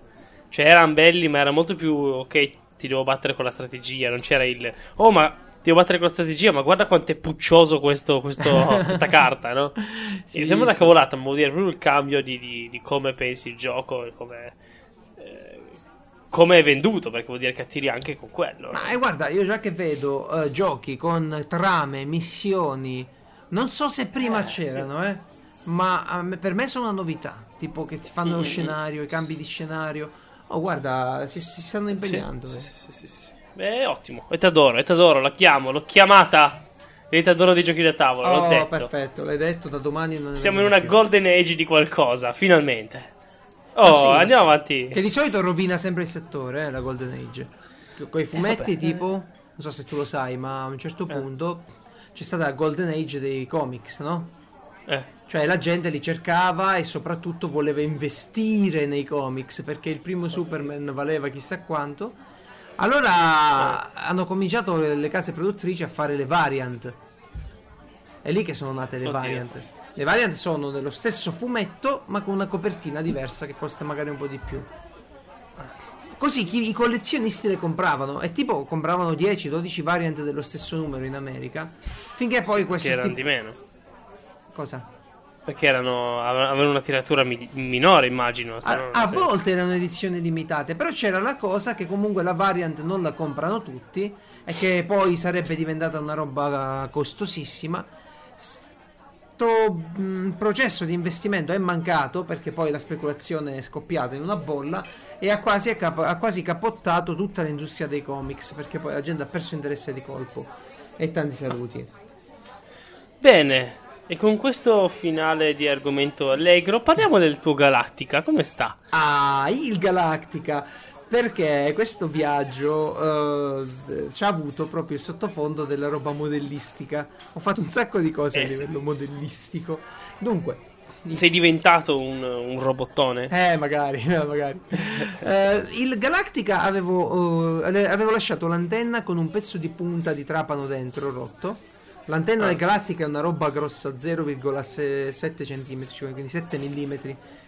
Cioè erano belli, ma era molto più ok, ti devo battere con la strategia, non c'era il oh, ma devo battere con la strategia, ma guarda quanto è puccioso questo, questo- questa carta, no? Sì, Mi sembra una sì. cavolata, ma vuol dire proprio il cambio di, di- di come pensi il gioco e come, eh, come è venduto, perché vuol dire che attiri anche con quello. Ma no? eh, guarda, io già che vedo eh, giochi con trame, missioni, non so se prima Eh, c'erano, eh, ma me- per me sono una novità. Tipo che ti fanno lo Mm-mm. scenario, i cambi di scenario. Oh, guarda, si, si stanno impegnando. sì, eh. sì, sì, sì, sì. Beh, ottimo. E t'adoro, e t'adoro, la chiamo, l'ho chiamata. diventadore di giochi da tavola, l'ho Oh, detto. perfetto, l'hai detto, da domani non Siamo in una più. golden age di qualcosa, finalmente. Oh, Ah, sì, andiamo sì. avanti. Che di solito rovina sempre il settore, eh, la Golden Age. Con i fumetti vabbè. tipo, non so se tu lo sai, ma a un certo Eh. punto c'è stata la Golden Age dei comics, no? Eh, Cioè la gente li cercava e soprattutto voleva investire nei comics perché il primo Superman valeva chissà quanto. Allora hanno cominciato le case produttrici a fare le variant. È lì che sono nate le Oddio. variant. Le variant sono dello stesso fumetto ma con una copertina diversa che costa magari un po' di più. Così chi- i collezionisti le compravano e tipo compravano 10-12 variant dello stesso numero in America finché poi questo che erano tipo- di meno. cosa? Perché erano, ave- avevano una tiratura mi- minore, immagino. A, a volte erano edizioni limitate, però c'era la cosa che comunque la variant non la comprano tutti e che poi sarebbe diventata una roba costosissima. Sto mh, processo di investimento è mancato perché poi la speculazione è scoppiata in una bolla e ha quasi, accap- ha quasi capottato tutta l'industria dei comics perché poi la gente ha perso interesse di colpo. E tanti saluti. Bene, e con questo finale di argomento allegro parliamo del tuo Galactica. Come sta? Ah, il Galactica. Perché questo viaggio eh, ci ha avuto proprio il sottofondo della roba modellistica. Ho fatto un sacco di cose Eh a sì. livello modellistico. Dunque, Sei diventato un, un robottone? eh, magari, eh, magari. Eh, il Galactica avevo, eh, avevo lasciato l'antenna con un pezzo di punta di trapano dentro rotto. L'antenna Ah. del Galactica è una roba grossa 0,7 cm, quindi 7 mm,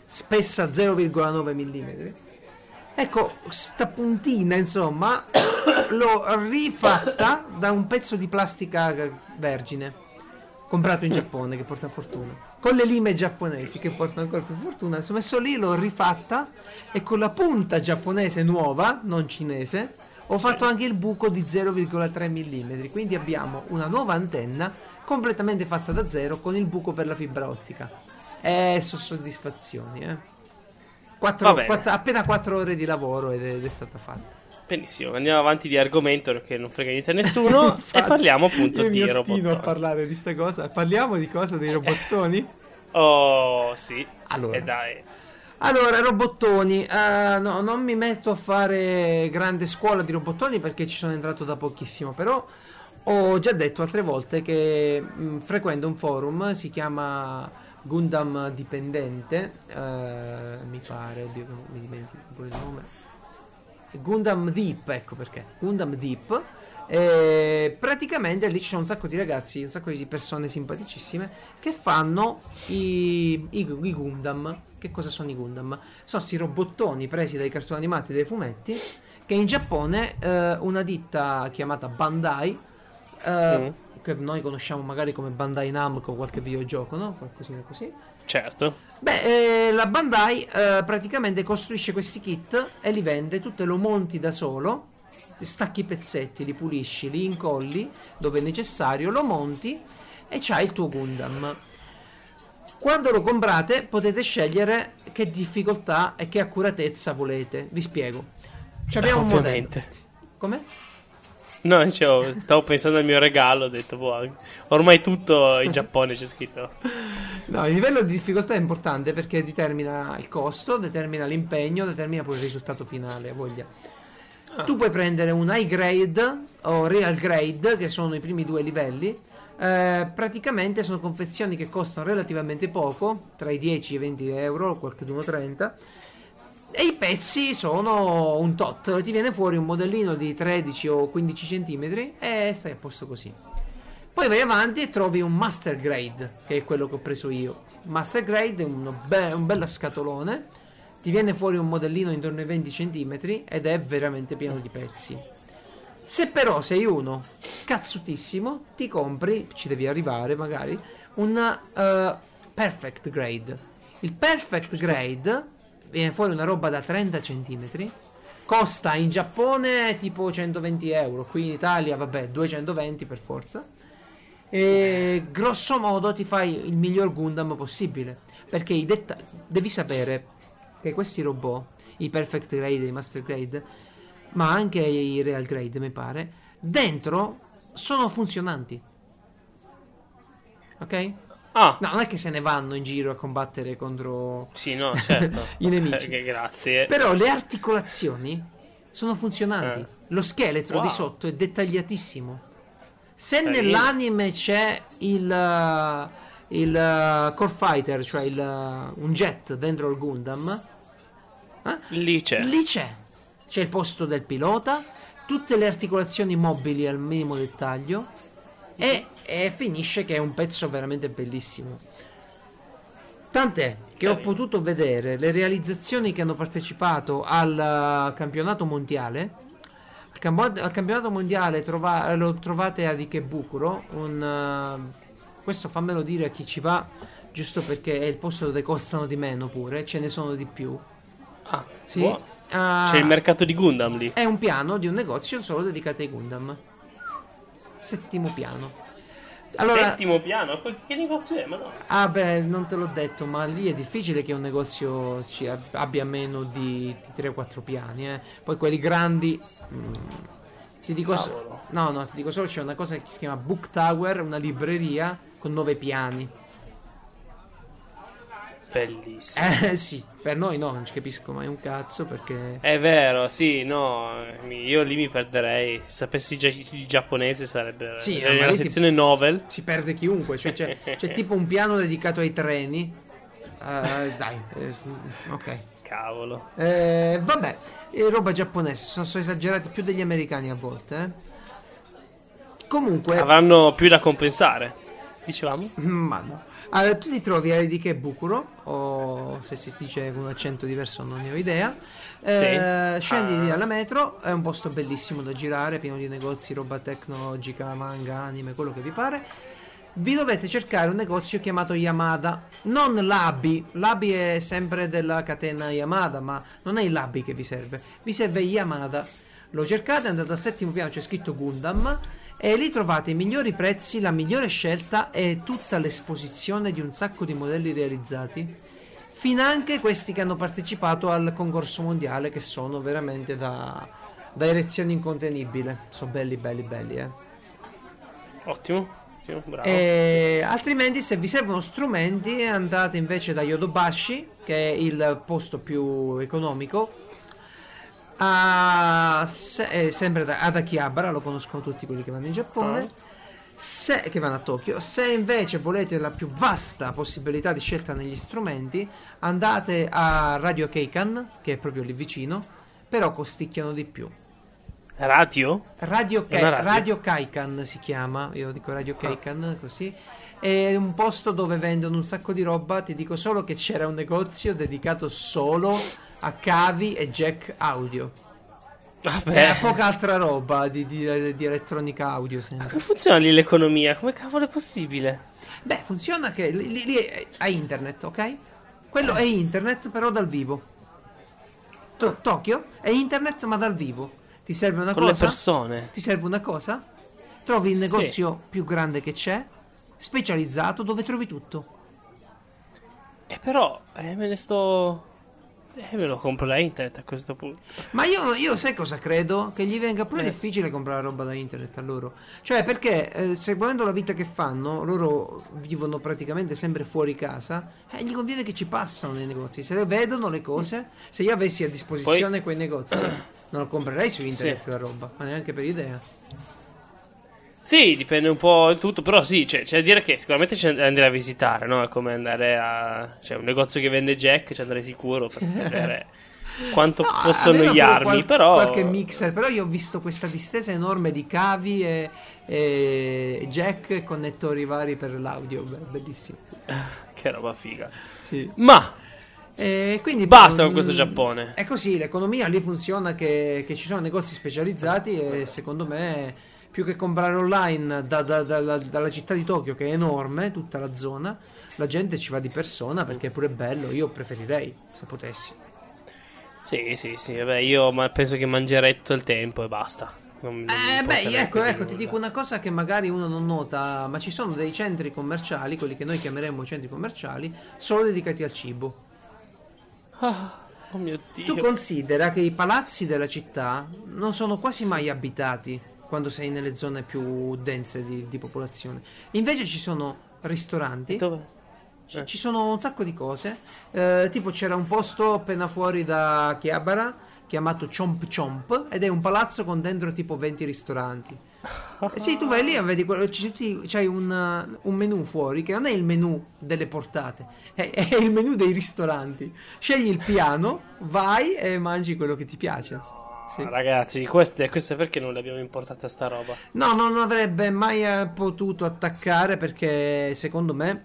spessa 0,9 mm. Ecco, sta puntina, insomma, l'ho rifatta da un pezzo di plastica vergine comprato in Giappone che porta fortuna. Con le lime giapponesi che portano ancora più fortuna. Sono messo lì, l'ho rifatta e con la punta giapponese nuova, non cinese, ho fatto anche il buco di 0,3 mm. Quindi abbiamo una nuova antenna completamente fatta da zero con il buco per la fibra ottica. E sono soddisfazioni, eh. Quattro- Va bene. quatt- appena 4 ore di lavoro ed è, ed è stata fatta. Benissimo, andiamo avanti di argomento perché non frega niente a nessuno e parliamo appunto io di robottoni. a parlare di sta cosa. Parliamo di cosa? Dei robottoni? Oh, sì. Allora. E dai. Allora, robottoni, eh, no, non mi metto a fare grande scuola di robottoni perché ci sono entrato da pochissimo, però ho già detto altre volte che mh, frequento un forum, si chiama Gundam Dipendente, eh, mi pare, mi dimentico pure il nome. Gundam Deep, ecco perché, Gundam Deep. E praticamente lì sono un sacco di ragazzi, un sacco di persone simpaticissime che fanno i, i, i Gundam. Che cosa sono i Gundam? Sono questi robottoni presi dai cartoni animati e dai fumetti che in Giappone eh, una ditta chiamata Bandai, eh, Mm. che noi conosciamo magari come Bandai Namco, qualche videogioco, no? Qualcosina così. Certo. Beh, eh, la Bandai eh, praticamente costruisce questi kit e li vende, tu te lo monti da solo, stacchi i pezzetti, li pulisci, li incolli dove è necessario, lo monti e c'hai il tuo Gundam. Quando lo comprate potete scegliere che difficoltà e che accuratezza volete. Vi spiego. Ci abbiamo un modello. Ovviamente. Come? No, dicevo, stavo pensando al mio regalo, ho detto, boh, ormai tutto in Giappone c'è scritto. No, il livello di difficoltà è importante perché determina il costo, determina l'impegno, determina poi il risultato finale, voglia. Tu puoi prendere un high grade o real grade, che sono i primi due livelli. Eh, praticamente sono confezioni che costano relativamente poco, tra i 10 e i 20 euro, qualcuno 30. E i pezzi sono un tot, ti viene fuori un modellino di 13 o 15 cm e stai a posto così. Poi vai avanti e trovi un Master Grade, che è quello che ho preso io. Master Grade è be- un bello scatolone, ti viene fuori un modellino intorno ai 20 cm ed è veramente pieno di pezzi. Se però sei uno cazzutissimo, ti compri, ci devi arrivare magari, un eh, Perfect Grade. Il Perfect Grade viene fuori una roba da 30 cm. Costa in Giappone tipo 120 euro, qui in Italia vabbè 220 per forza. E grosso modo ti fai il miglior Gundam possibile. Perché i detta- devi sapere che questi robot, i Perfect Grade, i Master Grade, ma anche i Real Grade, mi pare, dentro sono funzionanti. ok? Ah, No, non è che se ne vanno in giro a combattere contro sì, no, certo. i nemici. Eh, grazie. Però le articolazioni sono funzionanti. Eh. Lo scheletro Wow. di sotto è dettagliatissimo. Se Carino. nell'anime c'è il, uh, il uh, Core Fighter, cioè il, uh, un jet dentro il Gundam, eh? Lì c'è. lì c'è. C'è il posto del pilota, tutte le articolazioni mobili al minimo dettaglio e, e finisce che è un pezzo veramente bellissimo. Tant'è che ho potuto vedere le realizzazioni che hanno partecipato al uh, campionato mondiale. Al campionato mondiale trova- lo trovate ad Ikebukuro. Un, uh, questo fammelo dire a chi ci va, giusto perché è il posto dove costano di meno pure, ce ne sono di più. Ah, Sì. buono. Ah, C'è il mercato di Gundam lì. è un piano di un negozio solo dedicato ai Gundam. Settimo piano. Allora, Settimo piano? Che negozio è? Ma no. ah beh, non te l'ho detto, ma lì è difficile che un negozio abbia meno di, di 3-4 piani, eh. Poi quelli grandi... mm, ti dico... so- Cavolo. no, no, ti dico solo c'è una cosa che si chiama Book Tower, una libreria con 9 piani. Bellissimo. Eh sì, per noi no, non ci capisco mai un cazzo perché... È vero, sì, no, io lì mi perderei. Sapessi già il giapponese sarebbe Sì, eh, ma la lì ti- sezione novel. Si perde chiunque. Cioè, c'è, c'è tipo un piano dedicato ai treni. Eh, dai, eh, ok. Cavolo. Eh, vabbè, eh, roba giapponese. Sono, sono esagerati più degli americani a volte. eh. Comunque, Avranno più da compensare. Dicevamo? ma no. Allora, tu ti trovi a Ikebukuro, o se si dice con un accento diverso non ne ho idea. Eh, Sì. Scendi Ah. dalla metro, è un posto bellissimo da girare, pieno di negozi, roba tecnologica, manga, anime, quello che vi pare. Vi dovete cercare un negozio chiamato Yamada, non l'Abi. L'Abi è sempre della catena Yamada, ma non è il l'Abi che vi serve, vi serve Yamada. Lo cercate, andate al settimo piano, c'è scritto Gundam. E lì trovate i migliori prezzi, la migliore scelta e tutta l'esposizione di un sacco di modelli realizzati. Finanche questi che hanno partecipato al concorso mondiale, che sono veramente da, da erezione incontenibile. Sono belli, belli, belli, eh. Ottimo. Ottimo, bravo. E altrimenti, se vi servono strumenti, andate invece da Yodobashi, che è il posto più economico. A, se- sempre da, ad Akihabara, lo conoscono tutti quelli che vanno in Giappone. Ah. Se, che vanno a Tokyo. Se invece volete la più vasta possibilità di scelta negli strumenti, andate a Radio Keikan, che è proprio lì vicino, però costicchiano di più. Radio? Radio, Kai- radio? radio Kaikan si chiama, io dico Radio Kaikan così. È un posto dove vendono un sacco di roba. Ti dico solo che c'era un negozio dedicato solo a cavi e jack audio. E a Vabbè. poca altra roba di, di- di elettronica audio. sempre. Come funziona lì l'economia? Come cavolo è possibile? Beh, funziona che lì, lì- lì è internet, ok? Quello è internet, però dal vivo. To- Tokyo è internet, ma dal vivo. Ti serve una Con le cosa? persone. Ti serve una cosa? Trovi il Sì. negozio più grande che c'è, specializzato, dove trovi tutto. E però, eh, me ne sto... Eh, me lo compro da internet a questo punto. Ma io, io sai cosa credo? Che gli venga pure Eh. difficile comprare roba da internet a loro. Cioè, perché eh, seguendo la vita che fanno, loro vivono praticamente sempre fuori casa. E gli conviene che ci passano nei negozi. Se le vedono le cose, se io avessi a disposizione quei negozi, non lo comprerei su internet Sì. la roba, ma neanche per idea. Sì, dipende un po' il tutto, però sì, cioè, c'è da dire che sicuramente c'è da andare a visitare, no? È come andare a... C'è un negozio che vende jack, ci andrei sicuro per vedere quanto No, posso annoiarmi, qual- però... Qualche mixer, però io ho visto questa distesa enorme di cavi e, e jack e connettori vari per l'audio. Beh, bellissimo. Che roba figa. Sì. Ma, E quindi Basta mm, con questo Giappone. È così, l'economia lì funziona che, che ci sono negozi specializzati e secondo me più che comprare online da- da- dalla, dalla città di Tokyo che è enorme, tutta la zona, la gente ci va di persona perché è pure bello, io preferirei se potessi. sì, sì, sì, vabbè, io ma penso che mangerei tutto il tempo e basta. Non- non Eh beh, ecco, ecco, ti dico una cosa che magari uno non nota, ma ci sono dei centri commerciali, quelli che noi chiameremo centri commerciali, solo dedicati al cibo. Ah, oh mio Dio. Tu considera che i palazzi della città non sono quasi mai abitati quando sei nelle zone più dense di, di popolazione. Invece ci sono ristoranti. Dove? Ci- Ci sono un sacco di cose. Eh, tipo c'era un posto appena fuori da Chiabara chiamato Chomp Chomp ed è un palazzo con dentro tipo 20 ristoranti. Eh sì, tu vai lì e vedi quello, c'hai un, uh, un menu fuori che non è il menu delle portate, è, è il menu dei ristoranti. Scegli il piano, vai e mangi quello che ti piace. Sì. Ragazzi, questo è, questo è perché non l'abbiamo importata sta roba. No, non avrebbe mai eh, potuto attaccare perché secondo me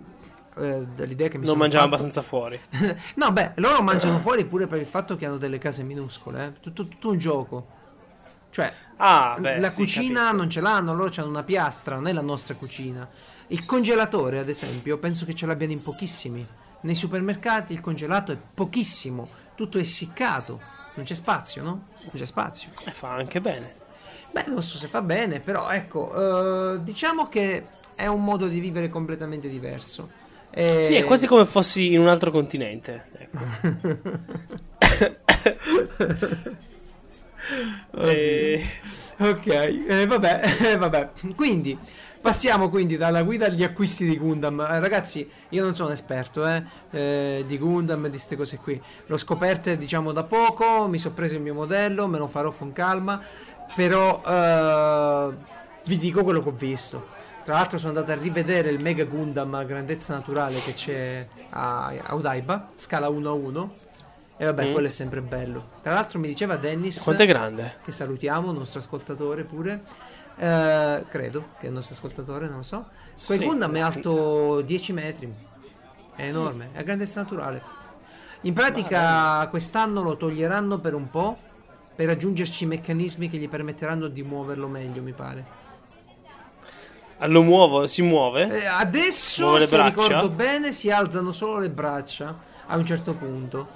eh, dall'idea che mi Non sono mangiamo fatto- abbastanza fuori. no, beh, loro mangiano fuori pure per il fatto che hanno delle case minuscole, eh. tutto, tutto un gioco. Cioè, Ah, beh, la sì, cucina capisco. non ce l'hanno, loro hanno una piastra, non è la nostra cucina. Il congelatore, ad esempio, penso che ce l'abbiano in pochissimi. Nei supermercati il congelato è pochissimo, tutto è essiccato. Non c'è spazio, no? Non c'è spazio. E fa anche bene. Beh, non so se fa bene, però ecco, eh, diciamo che è un modo di vivere completamente diverso. E- Sì, è quasi come fossi in un altro continente. Ecco. E- Ok, eh, vabbè, eh, vabbè. Quindi, passiamo quindi dalla guida agli acquisti di Gundam. Eh, ragazzi, io non sono un esperto eh, eh, di Gundam di queste cose qui. L'ho scoperte, diciamo, da poco, mi sono preso il mio modello, me lo farò con calma, però eh, vi dico quello che ho visto. Tra l'altro sono andato a rivedere il Mega Gundam a grandezza naturale che c'è a, a Odaiba, scala 1 a 1. E vabbè, Mm. quello è sempre bello. Tra l'altro mi diceva Dennis Quanto è grande? che salutiamo, il nostro ascoltatore pure. Eh, credo che il nostro ascoltatore, non lo so. Quel Sì. Gundam è alto 10 metri, è enorme, è a grandezza naturale. In pratica, quest'anno lo toglieranno per un po' per aggiungerci meccanismi che gli permetteranno di muoverlo meglio, mi pare. Ah, Lo muovo, si muove? Eh, adesso, Muove se braccia? ricordo bene, si alzano solo le braccia a un certo punto.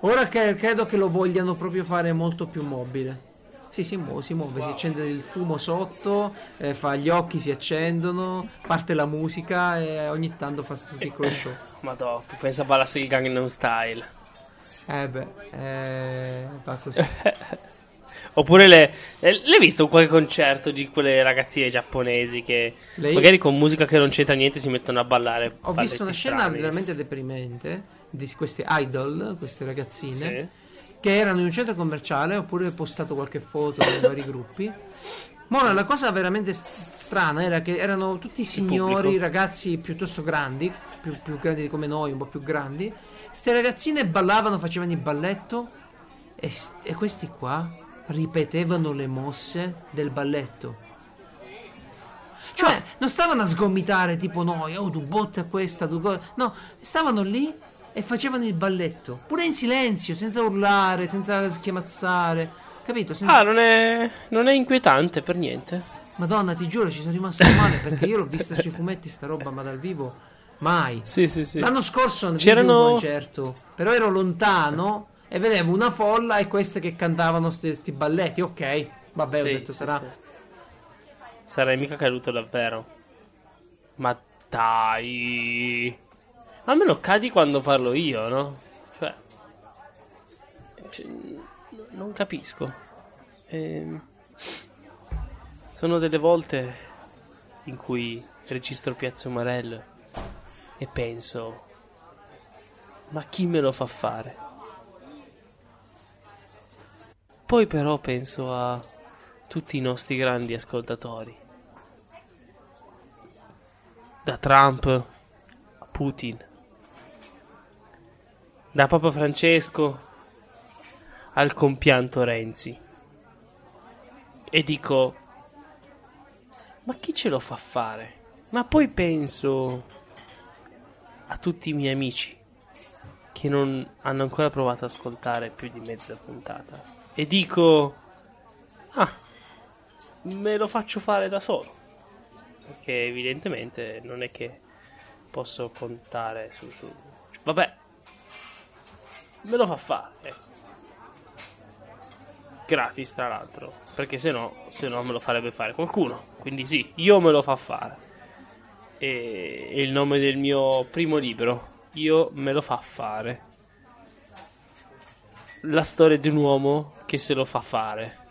Ora che credo che lo vogliano proprio fare molto più mobile. Sì, si muove, si muove, si accende il fumo sotto, eh, fa gli occhi si accendono, parte la musica e ogni tanto fa questo piccolo show. Madò, pensa a ballarsi il Gangnam Style. Eh beh, eh, va così. Oppure le, eh, l'hai visto qualche concerto di quelle ragazzine giapponesi che Lei- magari con musica che non c'entra niente si mettono a ballare? Ho visto una scena veramente deprimente di queste idol, queste ragazzine. Sì. Che erano in un centro commerciale oppure postato qualche foto nei vari gruppi. Mora, la cosa veramente st- strana era che erano tutti signori, ragazzi piuttosto grandi, più, più grandi come noi, un po' più grandi. Ste ragazzine ballavano, facevano il balletto e, e questi qua ripetevano le mosse del balletto. Cioè, non stavano a sgomitare tipo noi, oh tu botta questa, tu co-". No, stavano lì e facevano il balletto, pure in silenzio, senza urlare, senza schiamazzare, capito? Senza... Ah, non è, non è inquietante per niente. Madonna, ti giuro, ci sono rimasto male perché io l'ho vista sui fumetti sta roba, ma dal vivo mai. Sì, sì, sì. L'anno scorso C'erano- un concerto, però ero lontano e vedevo una folla e queste che cantavano sti balletti. Ok, vabbè, ho Sì, detto sì, sarà. sì. Sarai mica caduto davvero. Ma dai. Almeno cadi quando parlo io, no? Cioè. cioè, non capisco. Ehm, sono delle volte in cui registro Piazza Umarell e penso. Ma chi me lo fa fare? Poi però penso a tutti i nostri grandi ascoltatori. Da Trump a Putin. Da Papa Francesco al compianto Renzi. E dico, ma chi ce lo fa fare? Ma poi penso a tutti i miei amici che non hanno ancora provato ad ascoltare più di mezza puntata. E dico, ah, me lo faccio fare da solo. Perché evidentemente non è che posso contare su... su... Vabbè, me lo fa fare. Gratis, tra l'altro. Perché se no, se no me lo farebbe fare qualcuno. Quindi sì, io me lo fa fare. E il nome del mio primo libro. Io me lo fa fare. La storia di un uomo che se lo fa fare.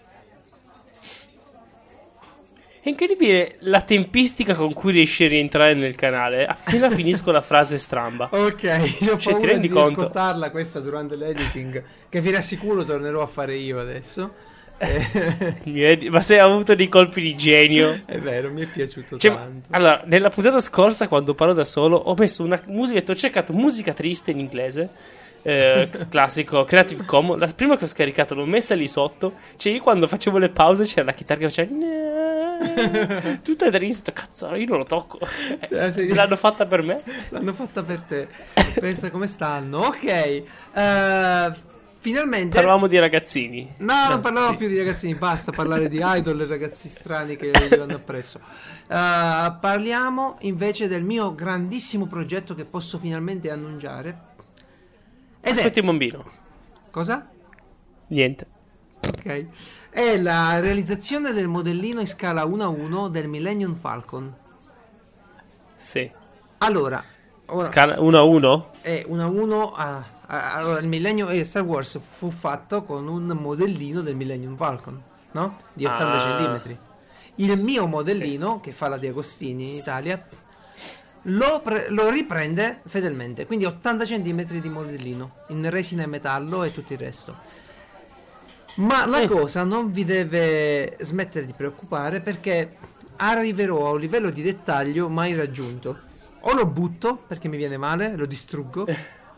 È incredibile la tempistica con cui riesci a rientrare nel canale. Appena finisco la frase stramba. Ok, ho Cioè, ti rendi di conto? ascoltarla questa durante l'editing, che vi rassicuro tornerò a fare io adesso. Eh? Ma se hai avuto dei colpi di genio. è vero, mi è piaciuto Cioè, tanto. allora, nella puntata scorsa, quando parlo da solo, ho messo una musica. Ho cercato musica triste in inglese. eh, classico Creative Commons. La prima che ho scaricato l'ho messa lì sotto. Cioè, io quando facevo le pause c'era la chitarra che faceva. "Nah", Tutta triste. Cazzo, io non lo tocco. Eh, sì. L'hanno fatta per me. L'hanno fatta per te. Pensa come stanno. Ok, eh, finalmente... Parlavamo di ragazzini. No, non parlavamo sì. più di ragazzini, basta parlare di idol e ragazzi strani che gli vanno appresso. Eh, parliamo invece del mio grandissimo progetto che posso finalmente annunciare. Ed Aspetti è... un bambino. Cosa? Niente. Ok. È la realizzazione del modellino in scala 1 a 1 del Millennium Falcon. Sì. Allora, ora, Scala 1 a 1? è 1 a 1 a, a- allora il Millennium eh, Star Wars fu fatto con un modellino del Millennium Falcon, no? Di 80 Ah. cm. Il mio modellino, che fa la Di Agostini in Italia, lo, pre- lo riprende fedelmente, quindi 80 cm di modellino, in resina e metallo e tutto il resto. Ma la Eh. cosa non vi deve smettere di preoccupare perché arriverò a un livello di dettaglio mai raggiunto. O lo butto perché mi viene male, lo distruggo,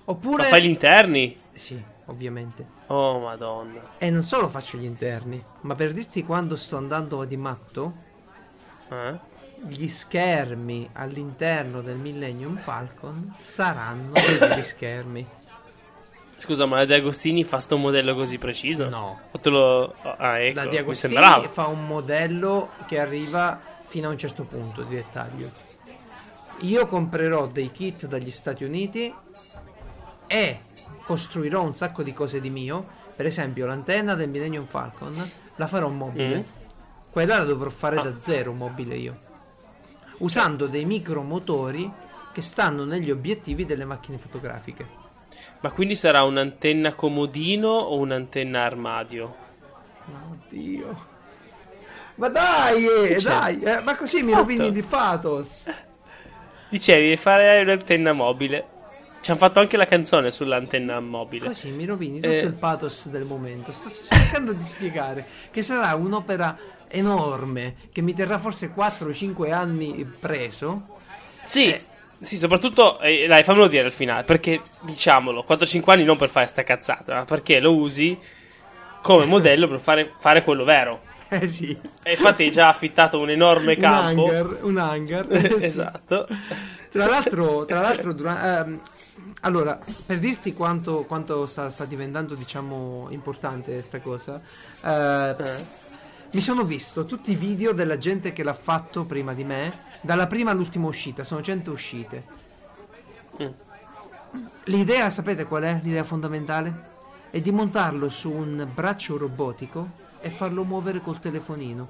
oppure... Ma fai gli interni? Sì, ovviamente. Oh, madonna. E non solo faccio gli interni, ma per dirti quando sto andando di matto, Eh? gli schermi all'interno del Millennium Falcon saranno veri schermi. Scusa, ma la De Agostini fa sto modello così preciso? No. Lo... Ah, ecco. La Diagostini sembrava. fa un modello che arriva fino a un certo punto di dettaglio. Io comprerò dei kit dagli Stati Uniti e costruirò un sacco di cose di mio. Per esempio, l'antenna del Millennium Falcon la farò mobile. Mm. Quella la dovrò fare Ah. da zero mobile io. Usando dei micromotori che stanno negli obiettivi delle macchine fotografiche. Ma quindi sarà un'antenna comodino o un'antenna armadio? Oddio. Ma dai, eh, dai, eh, ma così mi rovini di Fatos. Dicevi, devi fare un'antenna mobile. Ci hanno fatto anche la canzone sull'antenna mobile. Così mi rovini tutto Eh. il pathos del momento. Sto cercando di spiegare che sarà un'opera enorme che mi terrà forse 4-5 anni preso. Sì, Eh. Sì, soprattutto, eh, dai, fammelo dire al finale, perché diciamolo, 4-5 anni non per fare sta cazzata, ma perché lo usi come modello per fare, fare quello vero. Eh sì, E infatti hai già affittato un enorme un campo. hangar, un hangar. eh, sì. esatto. Tra l'altro, tra l'altro dura- ehm, allora, per dirti quanto, quanto sta, sta diventando, diciamo, importante questa cosa, eh, Eh. mi sono visto tutti i video della gente che l'ha fatto prima di me, dalla prima all'ultima uscita, sono 100 uscite. Mm. L'idea, sapete qual è? L'idea fondamentale? È di montarlo su un braccio robotico e farlo muovere col telefonino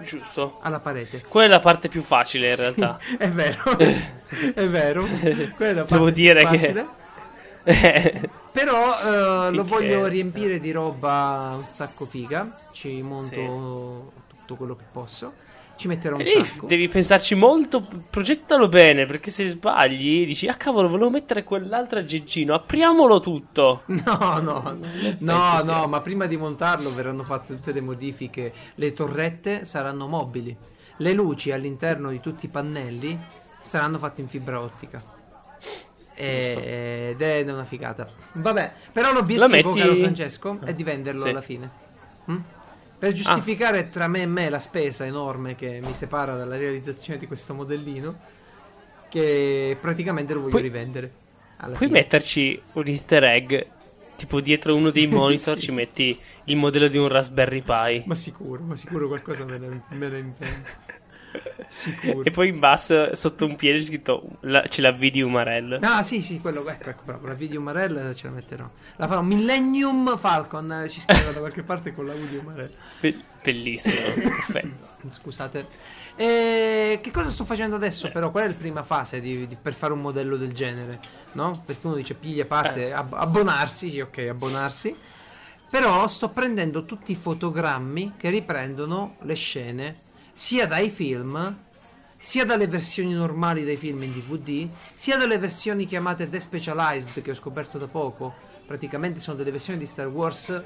Giusto. alla parete. Quella è la parte più facile in realtà. È vero, è vero. Quella è la Devo parte dire più che- facile. Eh, Però eh, lo voglio riempire di roba un sacco figa. Ci monto Sì. tutto quello che posso. Ci metterò un Lì sacco. devi pensarci molto, progettalo bene, perché se sbagli dici, ah cavolo, volevo mettere quell'altro aggeggino, apriamolo tutto. No, no, no, no, ma prima di montarlo verranno fatte tutte le modifiche. Le torrette saranno mobili. Le luci all'interno di tutti i pannelli saranno fatte in fibra ottica. E- Ed è una figata. Vabbè, però l'obiettivo, metti- caro Francesco, è di venderlo Sì. alla fine. Mm? Per giustificare tra me e me la spesa enorme che mi separa dalla realizzazione di questo modellino, che praticamente lo voglio Puoi- rivendere. Puoi fine. metterci un easter egg, tipo dietro uno dei monitor Sì. ci metti il modello di un Raspberry Pi. Ma sicuro, ma sicuro qualcosa me ne, me ne invento. Sicuro. E poi in basso, sotto un piede, c'è scritto la, c'è la V di Umarell. Ah, sì, sì, quello, ecco, ecco, bravo, la video Marella ce la metterò. La farò Millennium Falcon, eh, ci scriverò da qualche parte con la video Marella. Be- bellissimo, perfetto. Scusate. E che cosa sto facendo adesso? Però, qual è la prima fase di- di- per fare un modello del genere? No? Perché uno dice piglia parte, ab- abbonarsi, sì, ok, abbonarsi. Però sto prendendo tutti i fotogrammi che riprendono le scene sia dai film, sia dalle versioni normali dei film in DVD, sia dalle versioni chiamate despecialized che ho scoperto da poco. Praticamente sono delle versioni di Star Wars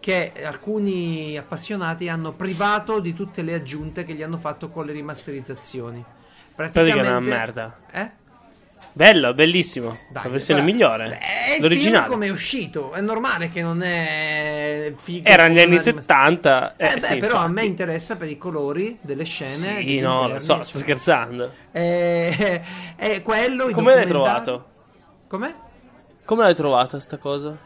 che alcuni appassionati hanno privato di tutte le aggiunte che gli hanno fatto con le rimasterizzazioni. Pratica Praticamente è una merda. Eh? Bello, bellissimo. Dai, la versione però- migliore. Beh, È L'originale. come è uscito. È normale che non è figo. Era negli come anni una rimas- 70. Eh, Eh, beh, sì, però a infatti. me interessa per i colori delle scene. Sì, no, lo interni, so, sto scherzando. Eh, eh, quello, i Come l'hai documentari- trovato? Com'è? Come l'hai trovata sta cosa?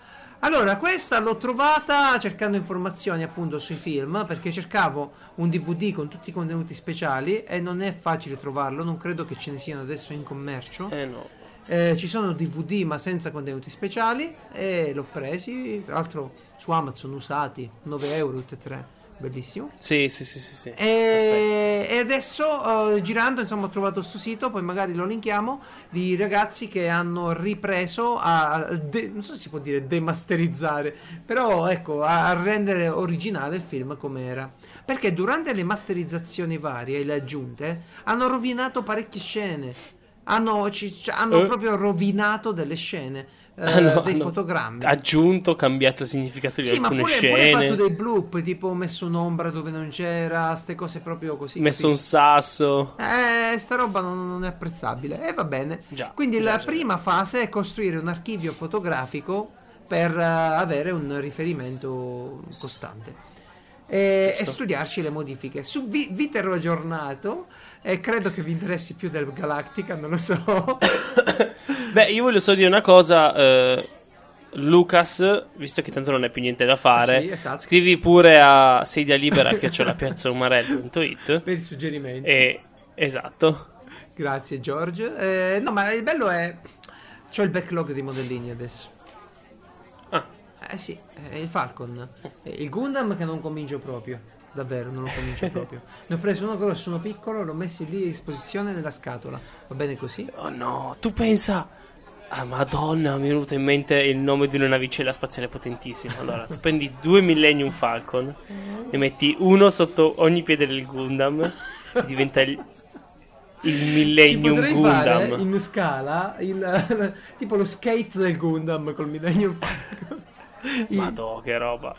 Allora, questa l'ho trovata cercando informazioni appunto sui film perché cercavo un DVD con tutti i contenuti speciali e non è facile trovarlo, non credo che ce ne siano adesso in commercio. Eh no. Eh, ci sono DVD ma senza contenuti speciali e l'ho presi, tra l'altro su Amazon usati, 9 euro tutti e tre, bellissimo. Sì, sì, sì, sì. sì. E, e adesso eh, girando insomma ho trovato sto sito, poi magari lo linkiamo, di ragazzi che hanno ripreso a, de- non so se si può dire demasterizzare, però ecco a, a rendere originale il film come era. Perché durante le masterizzazioni varie e le aggiunte hanno rovinato parecchie scene, hanno, ci- hanno Eh? proprio rovinato delle scene, eh, Hanno- dei hanno fotogrammi. Aggiunto, cambiato il significato di Sì, ma alcune pure, pure scene. fatto dei bloop, tipo messo un'ombra dove non c'era, ste cose proprio così. messo un capito? sasso. Eh, sta roba non, non è apprezzabile. E va bene. Già, Quindi già, la già. prima fase è costruire un archivio fotografico per eh, avere un riferimento costante. E, e Giusto. studiarci le modifiche. Su vi, vi terrò aggiornato e credo che vi interessi più del Galactica, non lo so. Beh, io voglio solo dire una cosa. eh, Lucas, visto che tanto non hai più niente da fare, Sì, esatto. scrivi pure a sedia libera che c'ho la piazza umarello.it per i suggerimenti. e esatto. Grazie George. Eh, no, ma il bello è... C'ho il backlog di modellini adesso. Eh sì, è il Falcon. È il Gundam che non comincio proprio. Davvero, non lo comincio proprio. Ne ho preso uno grosso, uno piccolo, l'ho messo lì a disposizione nella scatola. Va bene così? oh no, tu pensa Ah, madonna, mi è venuto in mente il nome di una navicella spaziale potentissima. Allora, tu prendi due Millennium Falcon, ne metti uno sotto ogni piede del Gundam, diventa il, il Ci Millennium potrei Gundam. in scala il, tipo lo skate del Gundam col Millennium Falcon. Madò, che roba.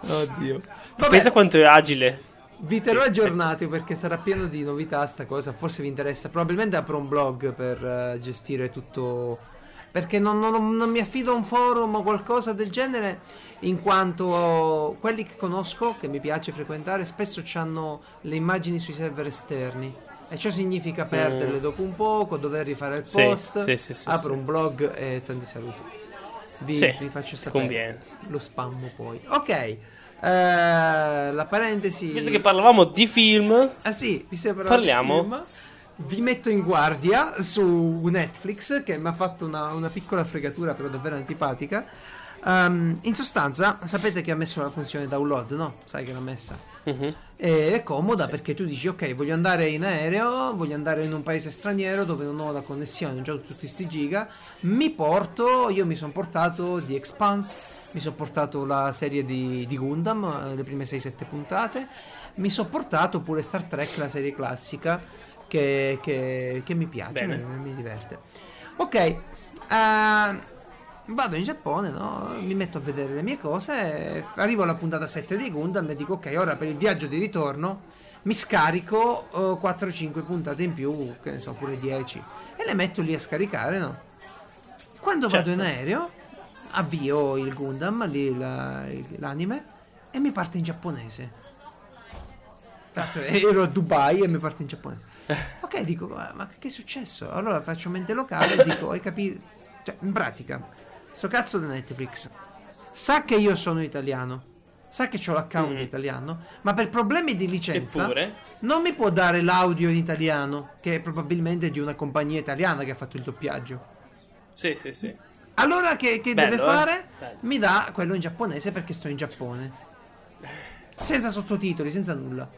Oddio. Vabbè, Pensa quanto è agile. vi terrò aggiornati perché sarà pieno di novità sta cosa. Forse vi interessa. Probabilmente apro un blog per eh, gestire tutto. Perché non, non- non mi affido a un forum o qualcosa del genere. In quanto quelli che conosco, che mi piace frequentare, spesso hanno le immagini sui server esterni. E ciò significa perderle dopo un poco, dover rifare il Mm. Sì, post. sì, sì, sì, apro sì. un blog e tanti saluti. Vi, Sì, vi faccio sapere. conviene. Lo spammo poi. Ok. eh, la parentesi. Visto che parlavamo di film, Ah sì, vi Parliamo. Vi metto in guardia su Netflix che mi ha fatto una, una piccola fregatura però davvero antipatica. Ehm, in sostanza, sapete che ha messo la funzione download, no? Sai che l'ha messa. Mhm. E è comoda perché tu dici ok, voglio andare in aereo, voglio andare in un paese straniero dove non ho la connessione, non ho tutti sti giga, mi porto, io mi sono portato The Expanse, mi sono portato la serie di, di Gundam, eh, le prime 6-7 puntate, mi sono portato pure Star Trek, la serie classica, che, che- che mi piace, mi, mi diverte. Ok, eh, vado in Giappone, no? mi metto a vedere le mie cose, arrivo alla puntata 7 di Gundam e dico ok, ora per il viaggio di ritorno mi scarico eh, 4-5 puntate in più, che ne so, pure 10, e le metto lì a scaricare, no? Quando vado in Certo. aereo, avvio il Gundam, lì la- l'anime, e mi parte in giapponese. L'altro ero a Dubai e mi parte in giapponese. Ok, dico, ma ma che è successo? Allora faccio mente locale e dico, hai capito? Cioè, in pratica, sto cazzo di Netflix sa che io sono italiano, sa che ho l'account Mm. italiano, ma per problemi di licenza Eppure, non mi può dare l'audio in italiano, che è probabilmente di una compagnia italiana che ha fatto il doppiaggio. sì, sì, sì. Allora che, che Bello, deve eh? fare? Bello. Mi dà quello in giapponese perché sto in Giappone. Senza sottotitoli, senza nulla.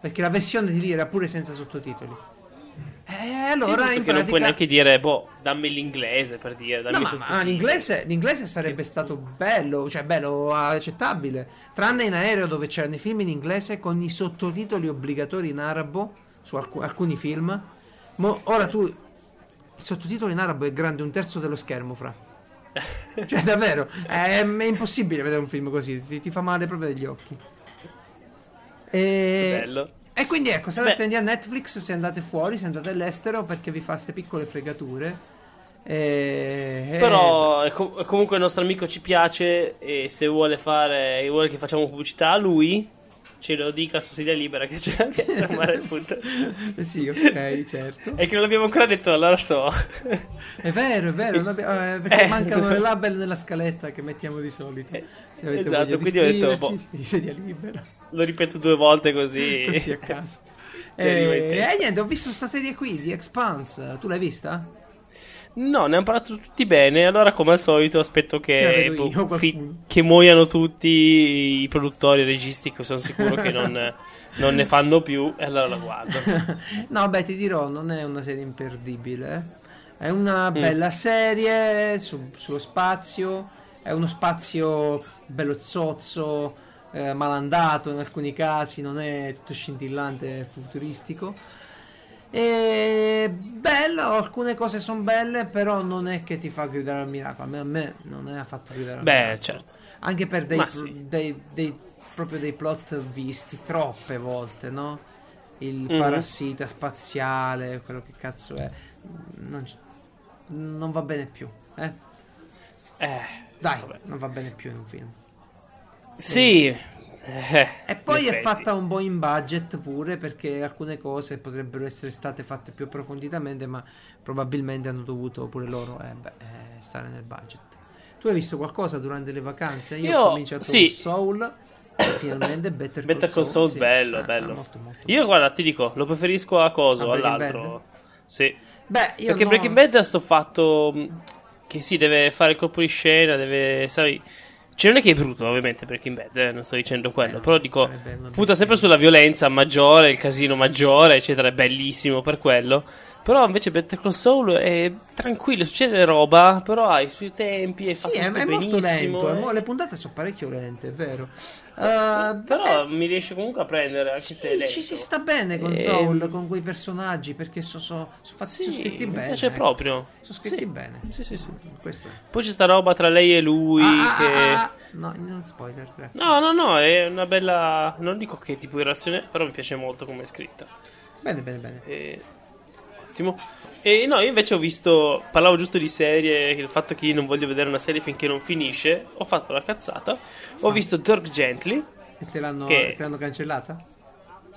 Perché la versione di lì era pure senza sottotitoli. E Sì, allora perché in non pratica... puoi neanche dire, boh, dammi l'inglese per dire, dammi No, ma, ma l'inglese, l'inglese sarebbe stato bello, cioè bello, accettabile. Tranne in aereo dove c'erano i film in inglese con i sottotitoli obbligatori in arabo su alcu- alcuni film. Mo- ora tu, il sottotitolo in arabo è grande un terzo dello schermo, fra. Cioè, davvero, è, è impossibile vedere un film così, ti, ti fa male proprio degli occhi. E, Bello. E quindi ecco, se Beh. attendi a Netflix, se andate fuori, se andate all'estero, perché vi fa queste piccole fregature. E, e- Però eh, com- comunque il nostro amico ci piace e se vuole fare, vuole che facciamo pubblicità a lui, ce lo dica su Sidia Libera che ce l'abbiamo a mare punto. Eh sì, ok, certo. E che non l'abbiamo ancora detto, allora sto. È vero, è vero, abbiamo- eh, perché Eh. mancano le label nella scaletta che mettiamo di solito. Eh, Se avete esatto, quindi ho detto, iscriverci, sì, sedia libera, Lo ripeto due volte così. così a caso. In E eh, niente, ho visto sta serie qui di Expanse, tu l'hai vista? No, ne hanno parlato tutti bene. Allora, come al solito, aspetto Che che, io, boh, qualcuno. che muoiano tutti i produttori e i registi, che sono sicuro che non, non ne fanno più. E allora la guardo. no, beh, ti dirò, non è una serie imperdibile. eh. È una Mm. bella serie su- sullo spazio. È uno spazio bello zozzo, eh, malandato in alcuni casi, non è tutto scintillante e futuristico. E bello, alcune cose sono belle, però non è che ti fa gridare al miracolo. A me, a me non è affatto gridare al Beh, miracolo. certo. Anche per dei, sì. dei- dei- proprio dei plot visti troppe volte, no? Il Mhm. parassita spaziale, quello che cazzo è. Non, non va bene più, eh? Eh, Dai, vabbè. non va bene più in un film. Sì. Eh, E poi è effetti. fatta un po' in budget pure perché alcune cose potrebbero essere state fatte più approfonditamente, ma probabilmente hanno dovuto pure loro eh, beh, eh, stare nel budget. Tu hai visto qualcosa durante le vacanze? Io, Io- ho cominciato sì. Soul finalmente Better Better Call Saul, Saul, sì. bello, Ah, bello. ah, molto, molto Io, guarda, ti dico, lo preferisco a coso, A all'altro. Sì. Beh, io Perché no- Breaking Bad ha sto fatto mh, che sì, deve fare il colpo di scena, deve, sai... Cioè non è che è brutto, ovviamente, Breaking Bad, eh, non sto dicendo quello, Eh, però dico, sarebbe punta sempre sulla violenza maggiore, il casino maggiore, eccetera, è bellissimo per quello. Però invece Better Call Saul è tranquillo, succede roba, però ha i suoi tempi, è Sì, fatto è, è molto lento. eh. le puntate sono parecchio lente, è vero. Uh, Però mi riesce comunque a prendere, anche Sì, se è ci si sta bene con Ehm, Soul, con quei personaggi, perché so- so- so Sì, sono scritti mi bene. piace ecco. proprio. Sono scritti Sì. bene. Sì, sì, sì. Questo. Poi c'è sta roba tra lei e lui Ah, che... ah, ah, no, non spoiler, grazie. No, no, no, è una bella... Non dico che tipo di relazione, però mi piace molto come è scritta. Bene, bene, bene. E... Ottimo. E no, io invece ho visto... Parlavo giusto di serie, il fatto che io non voglio vedere una serie finché non finisce. Ho fatto la cazzata. Ho visto Dirk Gently. E te l'hanno, Che- te l'hanno cancellata?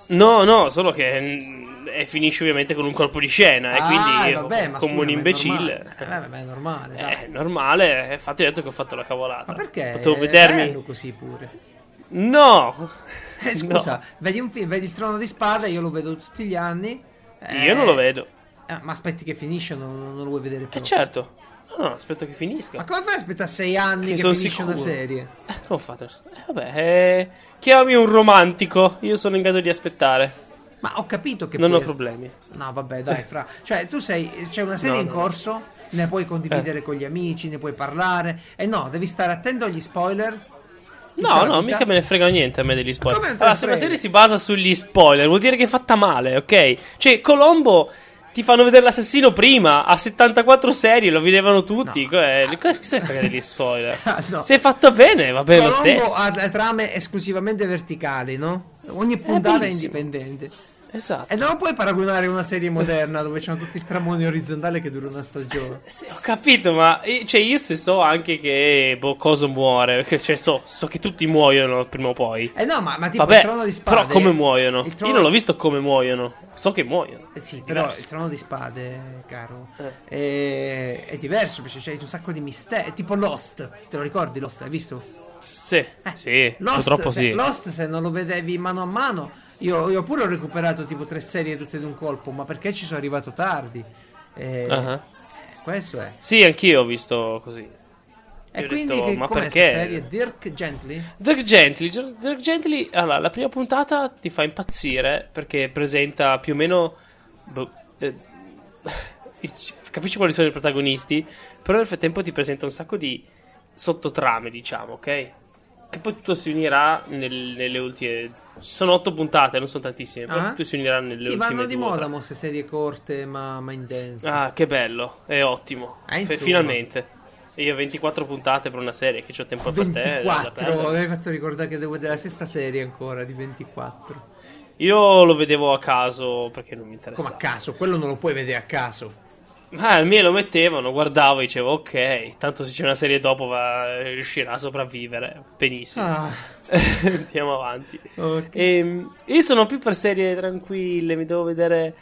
No, no, solo che mm, e finisce ovviamente con un colpo di scena. e ah, quindi io, vabbè, come scusa, un ma è imbecille. normale. Eh, vabbè, è normale, dai. È normale, eh, infatti ho detto che ho fatto la cavolata. Ma perché? Potevo vedermi. bello così pure. No! Eh, scusa, No. vedi un film, vedi il trono di spada, io lo vedo tutti gli anni. Eh, Io non lo vedo. Eh, ma aspetti che finisce, non, non lo vuoi vedere più. Eh certo. No, no, aspetto che finisca. Ma come fai a aspettare sei anni Che che, finisce una sicuro. serie? Eh, come fate? Eh, vabbè, eh, chiamami un romantico. Io sono in grado di aspettare. Ma ho capito che non ho puoi- problemi. No, vabbè, dai, fra. Cioè, tu sei. C'è una serie No, in no. corso, ne puoi condividere con gli amici, ne puoi parlare. E no, devi stare attento agli spoiler. No, no, mica me ne frega niente a me degli spoiler. Allora, se una serie si basa sugli spoiler, vuol dire che è fatta male, ok? Cioè, Colombo ti fanno vedere l'assassino prima, a 74 serie lo vedevano tutti. No. Eh, cosa ne frega degli spoiler? No. Se è fatta bene, va bene lo stesso. ha trame esclusivamente verticali, no? Ogni puntata è, bellissimo. indipendente. Esatto. E non puoi paragonare una serie moderna dove c'hanno tutti il tramone orizzontale che dura una stagione. Sì, ho capito, ma cioè, io se so anche che boh, Coso muore, perché cioè, so, so che tutti muoiono prima o poi. Eh no, ma, ma tipo Vabbè, il trono di spade. però come muoiono? trono- Io non l'ho visto come muoiono, so che muoiono. Eh sì, però il trono di spade, caro, Eh. è, è diverso perché c'è un sacco di misteri. È tipo Lost, te lo ricordi Lost? Hai visto? Sì, Eh, sì, Lost, purtroppo se, sì. Lost, se non lo vedevi mano a mano, io, io pure ho recuperato tipo tre serie tutte d'un colpo, ma perché ci sono arrivato tardi? Eh, Ah. Questo è. Sì, anch'io ho visto così. E quindi detto, che, ma perché? serie? Dirk Gently? Dirk Gently, Dirk Gently, allora, la prima puntata ti fa impazzire perché presenta più o meno boh, eh, capisci quali sono i protagonisti, però nel frattempo ti presenta un sacco di sottotrame, diciamo, ok? Che poi tutto si unirà nel- nelle ultime. Sono otto puntate, non sono tantissime, però Ah. tutto si unirà nelle Sì, ultime vanno di moda mo queste serie corte ma, ma intense. Ah, che bello, è ottimo. Ah, F- finalmente. E io ho 24 puntate per una serie che ho tempo per te. da 24, perdere. avevi fatto ricordare che devo vedere la sesta serie ancora di 24. Io lo vedevo a caso perché non mi Come interessava. a caso, quello non lo puoi vedere a caso. Ah, il mio lo mettevano, guardavo e dicevo ok, tanto se c'è una serie dopo va, riuscirà a sopravvivere. Benissimo. Ah, Andiamo avanti. ok. Ehm, io sono più per serie tranquille, mi devo vedere.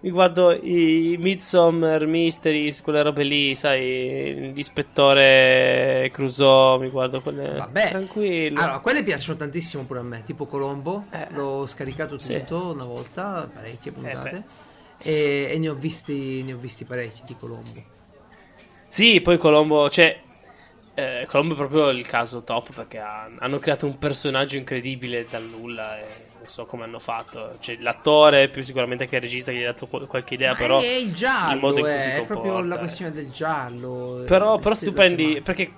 Mi guardo i Midsommar Mysteries, quelle robe lì, sai, l'ispettore Crusoe, mi guardo quelle Vabbè. tranquille. Allora, quelle piacciono tantissimo pure a me, tipo Colombo. Eh. L'ho scaricato Sì. tutto una volta, parecchie puntate. beh. E, e ne ho visti ne ho visti parecchi di Colombo. Sì, poi Colombo, cioè, eh, Colombo è proprio il caso top perché ha- hanno creato un personaggio incredibile dal nulla e non so come hanno fatto. Cioè, l'attore, più sicuramente che il regista che gli ha dato qual- qualche idea, Ma però... è il giallo, il modo in cui eh, si è proprio comporta, la questione del giallo. Però, eh, però se tu prendi. tematica. Perché,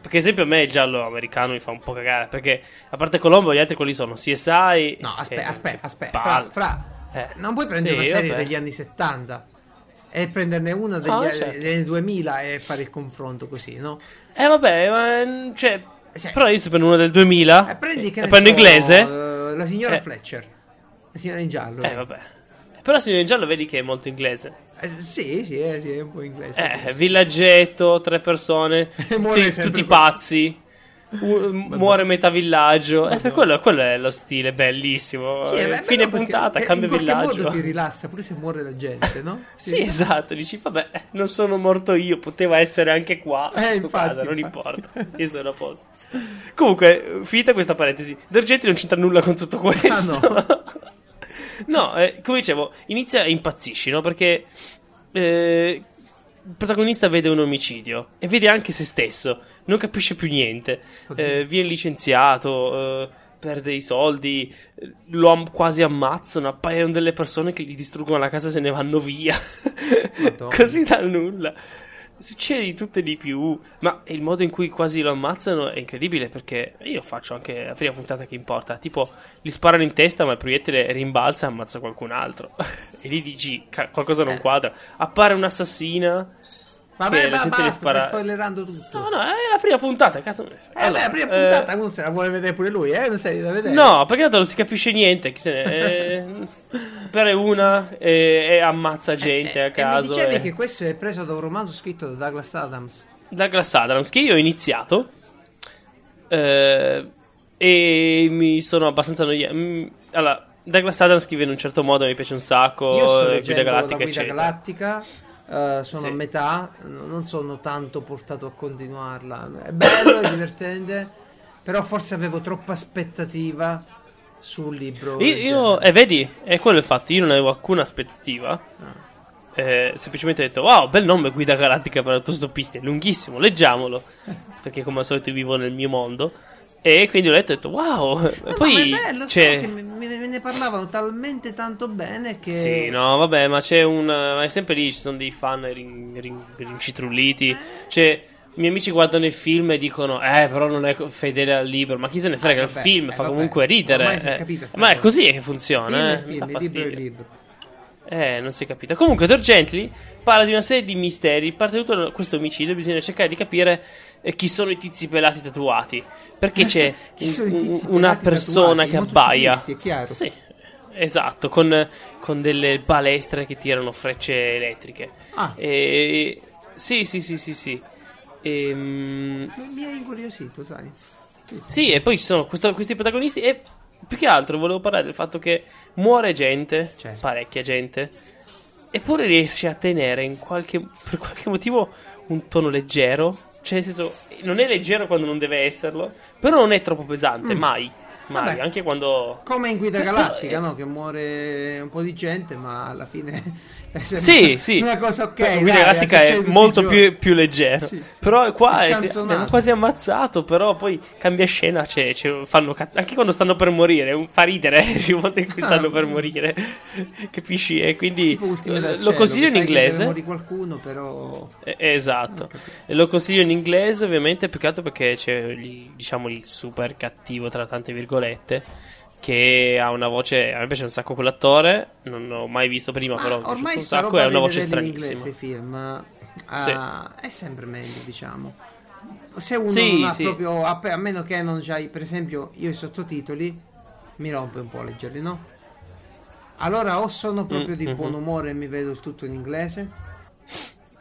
perché, esempio, a me il giallo americano mi fa un po' cagare. Perché, a parte Colombo, gli altri quelli sono CSI. No, aspetta, che- aspetta, aspetta. che Fra, fra, Eh, non puoi prendere sì, una serie vabbè. degli anni 70 e prenderne una degli, Ah, anni- certo. degli anni 2000 e fare il confronto così, no? Eh, vabbè, ma, cioè. Cioè- però io se prendo uno del 2000. E prendi che e prendo so, inglese. eh, la signora Eh. Fletcher. La signora in giallo. Eh, vabbè. Però se in giallo vedi che è molto inglese. Eh, sì, sì, eh, sì, è un po' inglese. Eh, sì, villaggetto, tre persone, tutti, tutti pazzi. U- muore metà villaggio. Eh, per quello, quello è lo stile bellissimo. Sì, Eh, è bello Fine puntata, eh, cambia in villaggio. modo ti rilassa pure se muore la gente, no? Sì, rilassa. esatto, dici, vabbè, non sono morto io, poteva essere anche qua, Eh, infatti, casa, non infatti. importa, io sono a posto. Comunque, finita questa parentesi, D'Argenti non c'entra nulla con tutto questo. Ah, no, eh, come dicevo, inizia e impazzisci, no? Perché eh, il protagonista vede un omicidio e vede anche se stesso, non capisce più niente, eh, viene licenziato, eh, perde i soldi, lo am- quasi ammazzano, appaiono delle persone che gli distruggono la casa e se ne vanno via, così dal nulla. Succede di tutto e di più, ma il modo in cui quasi lo ammazzano è incredibile perché io faccio anche la prima puntata che importa. Tipo, gli sparano in testa, ma il proiettile rimbalza e ammazza qualcun altro. e lì dici, "Ca- qualcosa non Eh. quadra. Appare un'assassina. Vabbè, ma basta, spara- stai spoilerando tutto. No, no, è la prima puntata, cazzo. Eh, Allora, beh, la prima eh, puntata uno se la vuole vedere pure lui, eh? Una serie da vedere. No, perché tanto non si capisce niente. Chi se ne... eh, appare una e, e ammazza gente Eh, a E caso. mi dicevi e- che questo è preso da un romanzo scritto da Douglas Adams. Douglas Adams, che io ho iniziato eh, e mi sono abbastanza annoiato. Mm, Allora, Douglas Adams scrive in un certo modo, mi piace un sacco. Io sto eh, leggendo Guida Galattica, la Guida eccetera. Eh, sono Sì. a metà, non sono tanto portato a continuarla. È bello, è divertente, però forse avevo troppa aspettativa sul libro. Io, io- genere. eh, vedi, è quello il fatto. Io non avevo alcuna aspettativa. Ah. Eh, semplicemente ho detto, wow, bel nome Guida Galattica per autostoppisti, è lunghissimo, leggiamolo. Perché come al solito vivo nel mio mondo. E quindi ho letto e ho detto, wow. No, poi ma è bello, so c'è... che me, me- ne parlavano talmente tanto bene che... Sì, no, vabbè, ma c'è un. Ma è sempre lì, ci sono dei fan rin, rin- rincitrulliti. Cioè, i miei amici guardano il film e dicono, eh, però non è fedele al libro. Ma chi se ne frega? Eh, il vabbè, film eh, fa vabbè. comunque ridere. Eh. Ma è così che funziona. film eh. film, il libro è libro. Eh, non si è capito. Comunque, Dorgently parla di una serie di misteri. Parte tutto da questo omicidio. Bisogna cercare di capire eh, chi sono i tizi pelati tatuati. Perché c'è Chi sono i un- una persona tatuati? Che abbaia. è chiaro. Sì, esatto. Con, con delle balestre che tirano frecce elettriche. Ah, E... Sì, sì, sì, sì, sì. Ehm, mi mi hai incuriosito, sai. sì, e poi ci sono questo- questi protagonisti. E più che altro volevo parlare del fatto che muore gente, Certo. parecchia gente, eppure riesce a tenere in qualche, per qualche motivo un tono leggero. Cioè, nel senso, non è leggero quando non deve esserlo, però non è troppo pesante, Mm. mai. Mai, Vabbè. anche quando. Come in Guida Però, Galattica, eh, no? Che muore un po' di gente, ma alla fine Sì, sì. Una cosa ok. Guida dai, Galattica succede è molto più, più leggero. Sì, sì. Però qua È è, quasi ammazzato. Però poi cambia scena. C'è, c'è- fanno cazzo. Anche quando stanno per morire. Fa ridere il momento in cui stanno Ah. per morire. Capisci? E quindi eh, lo cielo, consiglio in inglese. morire qualcuno, però Eh, esatto. E lo consiglio in inglese, ovviamente, altro perché c'è diciamo il super cattivo tra tante virgolette. Che ha una voce. A me piace un sacco quell'attore. Non l'ho mai visto prima, Ma però mi Ah, piaciuto un sacco. roba È una voce in stranissima. inglese i film ah, Sì. è sempre meglio, diciamo. Se uno Sì, non ha sì. proprio a, a meno che non c'hai, per esempio, io i sottotitoli mi rompe un po' leggerli, no? Allora o sono proprio Mm, di mhm. buon umore e mi vedo tutto in inglese,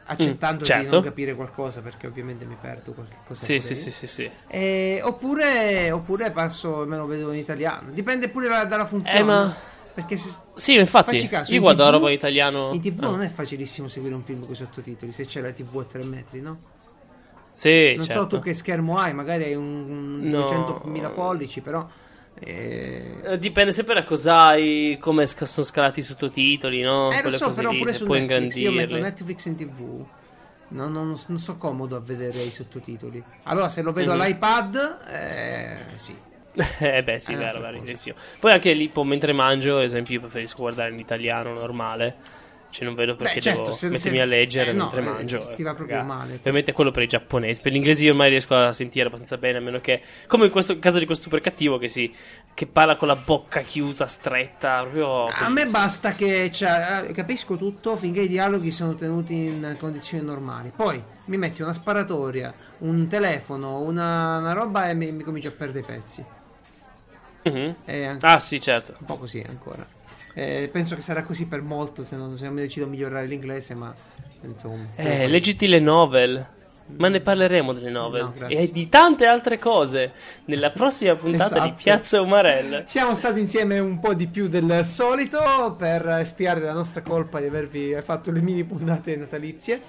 accettando di certo. non capire qualcosa perché ovviamente mi perdo qualche cosa. Sì, sì, sì, sì, sì. Eh, oppure, oppure passo e me lo vedo in italiano. Dipende pure da- dalla funzione. Eh, ma- Perché se, Sì, infatti. Caso, io guardo la TV roba in italiano. in tv Ah. non è facilissimo seguire un film con i sottotitoli se c'è la tv a tre metri, no? Sì, non certo. so tu che schermo hai, magari hai un, un No. 200.000 pollici, però... eh, Eh, Dipende sempre da cosa hai, come sca- sono scalati i sottotitoli, no? eh, lo so, però lì, pure se su puoi Netflix, io metto. Netflix in tv, non, non, non so comodo a vedere i sottotitoli. Allora se lo vedo Mhm. all'iPad, eh, sì. eh beh, sì, Eh, vero, vero. Poi anche lì, mentre mangio, ad esempio, io preferisco guardare in italiano normale. Cioè, non vedo perché Beh, certo, devo se- mettermi se- a leggere eh, no, mentre eh, mangio. ti va eh, proprio raga. male. Ovviamente quello per i giapponesi. Per l'inglese io ormai riesco a sentire abbastanza bene, a meno che... Come in questo caso di questo super cattivo che si... Che parla con la bocca chiusa, stretta, proprio... A me basta che cioè, eh, capisco tutto finché i dialoghi sono tenuti in condizioni normali. Poi mi metti una sparatoria, un telefono, una, una roba e mi, mi comincio a perdere i pezzi. Mhm. Anche Ah, sì, certo. un po' così ancora. Eh, penso che sarà così per molto se non, se non mi decido a migliorare l'inglese, ma insomma. Eh, leggiti le novel. Ma ne parleremo delle novel No, e di tante altre cose nella prossima puntata di Esatto. Piazza Umarell. Siamo stati insieme un po' di più del solito per spiare la nostra colpa di avervi fatto le mini puntate natalizie.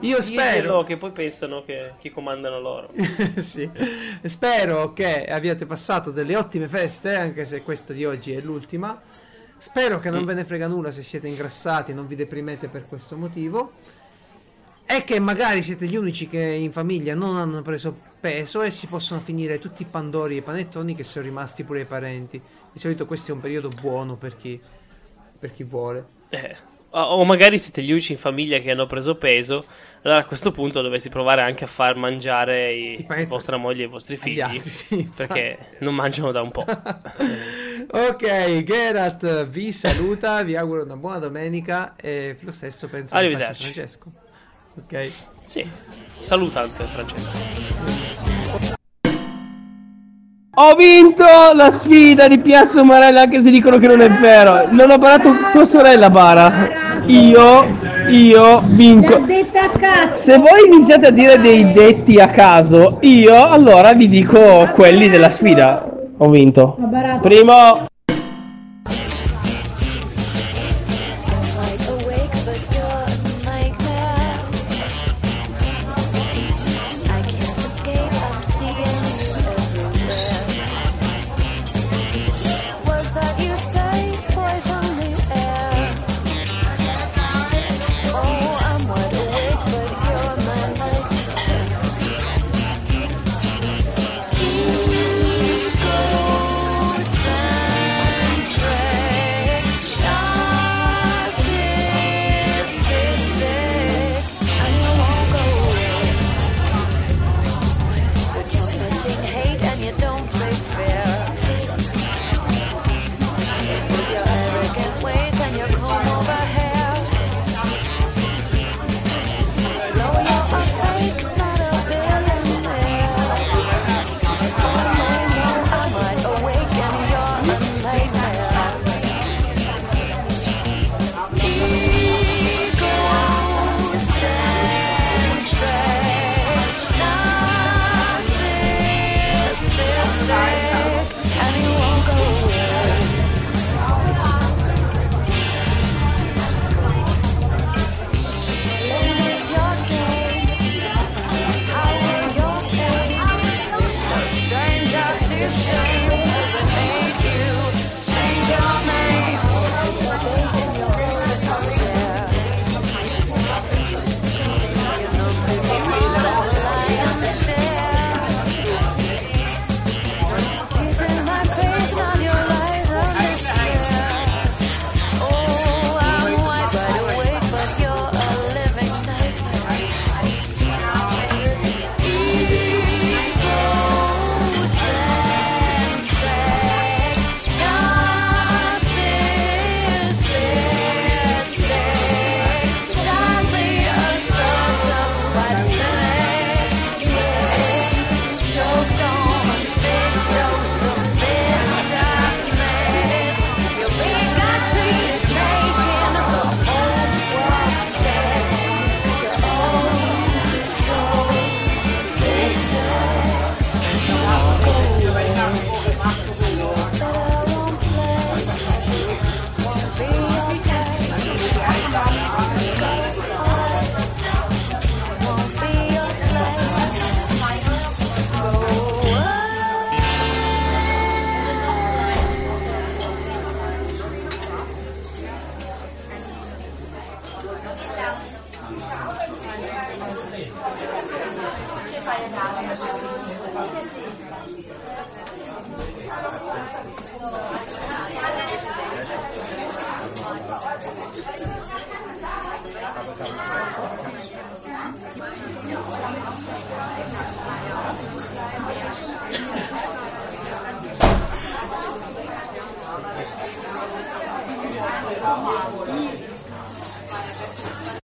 Io spero. Che poi pensano che, che comandano loro. sì. Spero che abbiate passato delle ottime feste, anche se questa di oggi è l'ultima. Spero che non Mm. ve ne frega nulla se siete ingrassati e non vi deprimete per questo motivo. E che magari siete gli unici che in famiglia non hanno preso peso e si possono finire tutti i pandori e i panettoni che sono rimasti pure ai parenti. Di solito questo è un periodo buono per chi, per chi vuole. Eh, O magari siete gli unici in famiglia che hanno preso peso. Allora a questo punto dovresti provare anche a far mangiare i, vostra moglie e i vostri figli. altri, sì, perché non mangiano da un po'. ok, Geralt vi saluta, vi auguro una buona domenica e lo stesso penso che faccia. Francesco. Ok. Sì, salutante Francesco. Ho vinto la sfida di Piazza Umarella anche se dicono che non è vero. Non ho parato tua sorella bara. Io, io vinco. Se voi iniziate a dire dei detti a caso, io allora vi dico quelli della sfida. Ho vinto. Primo.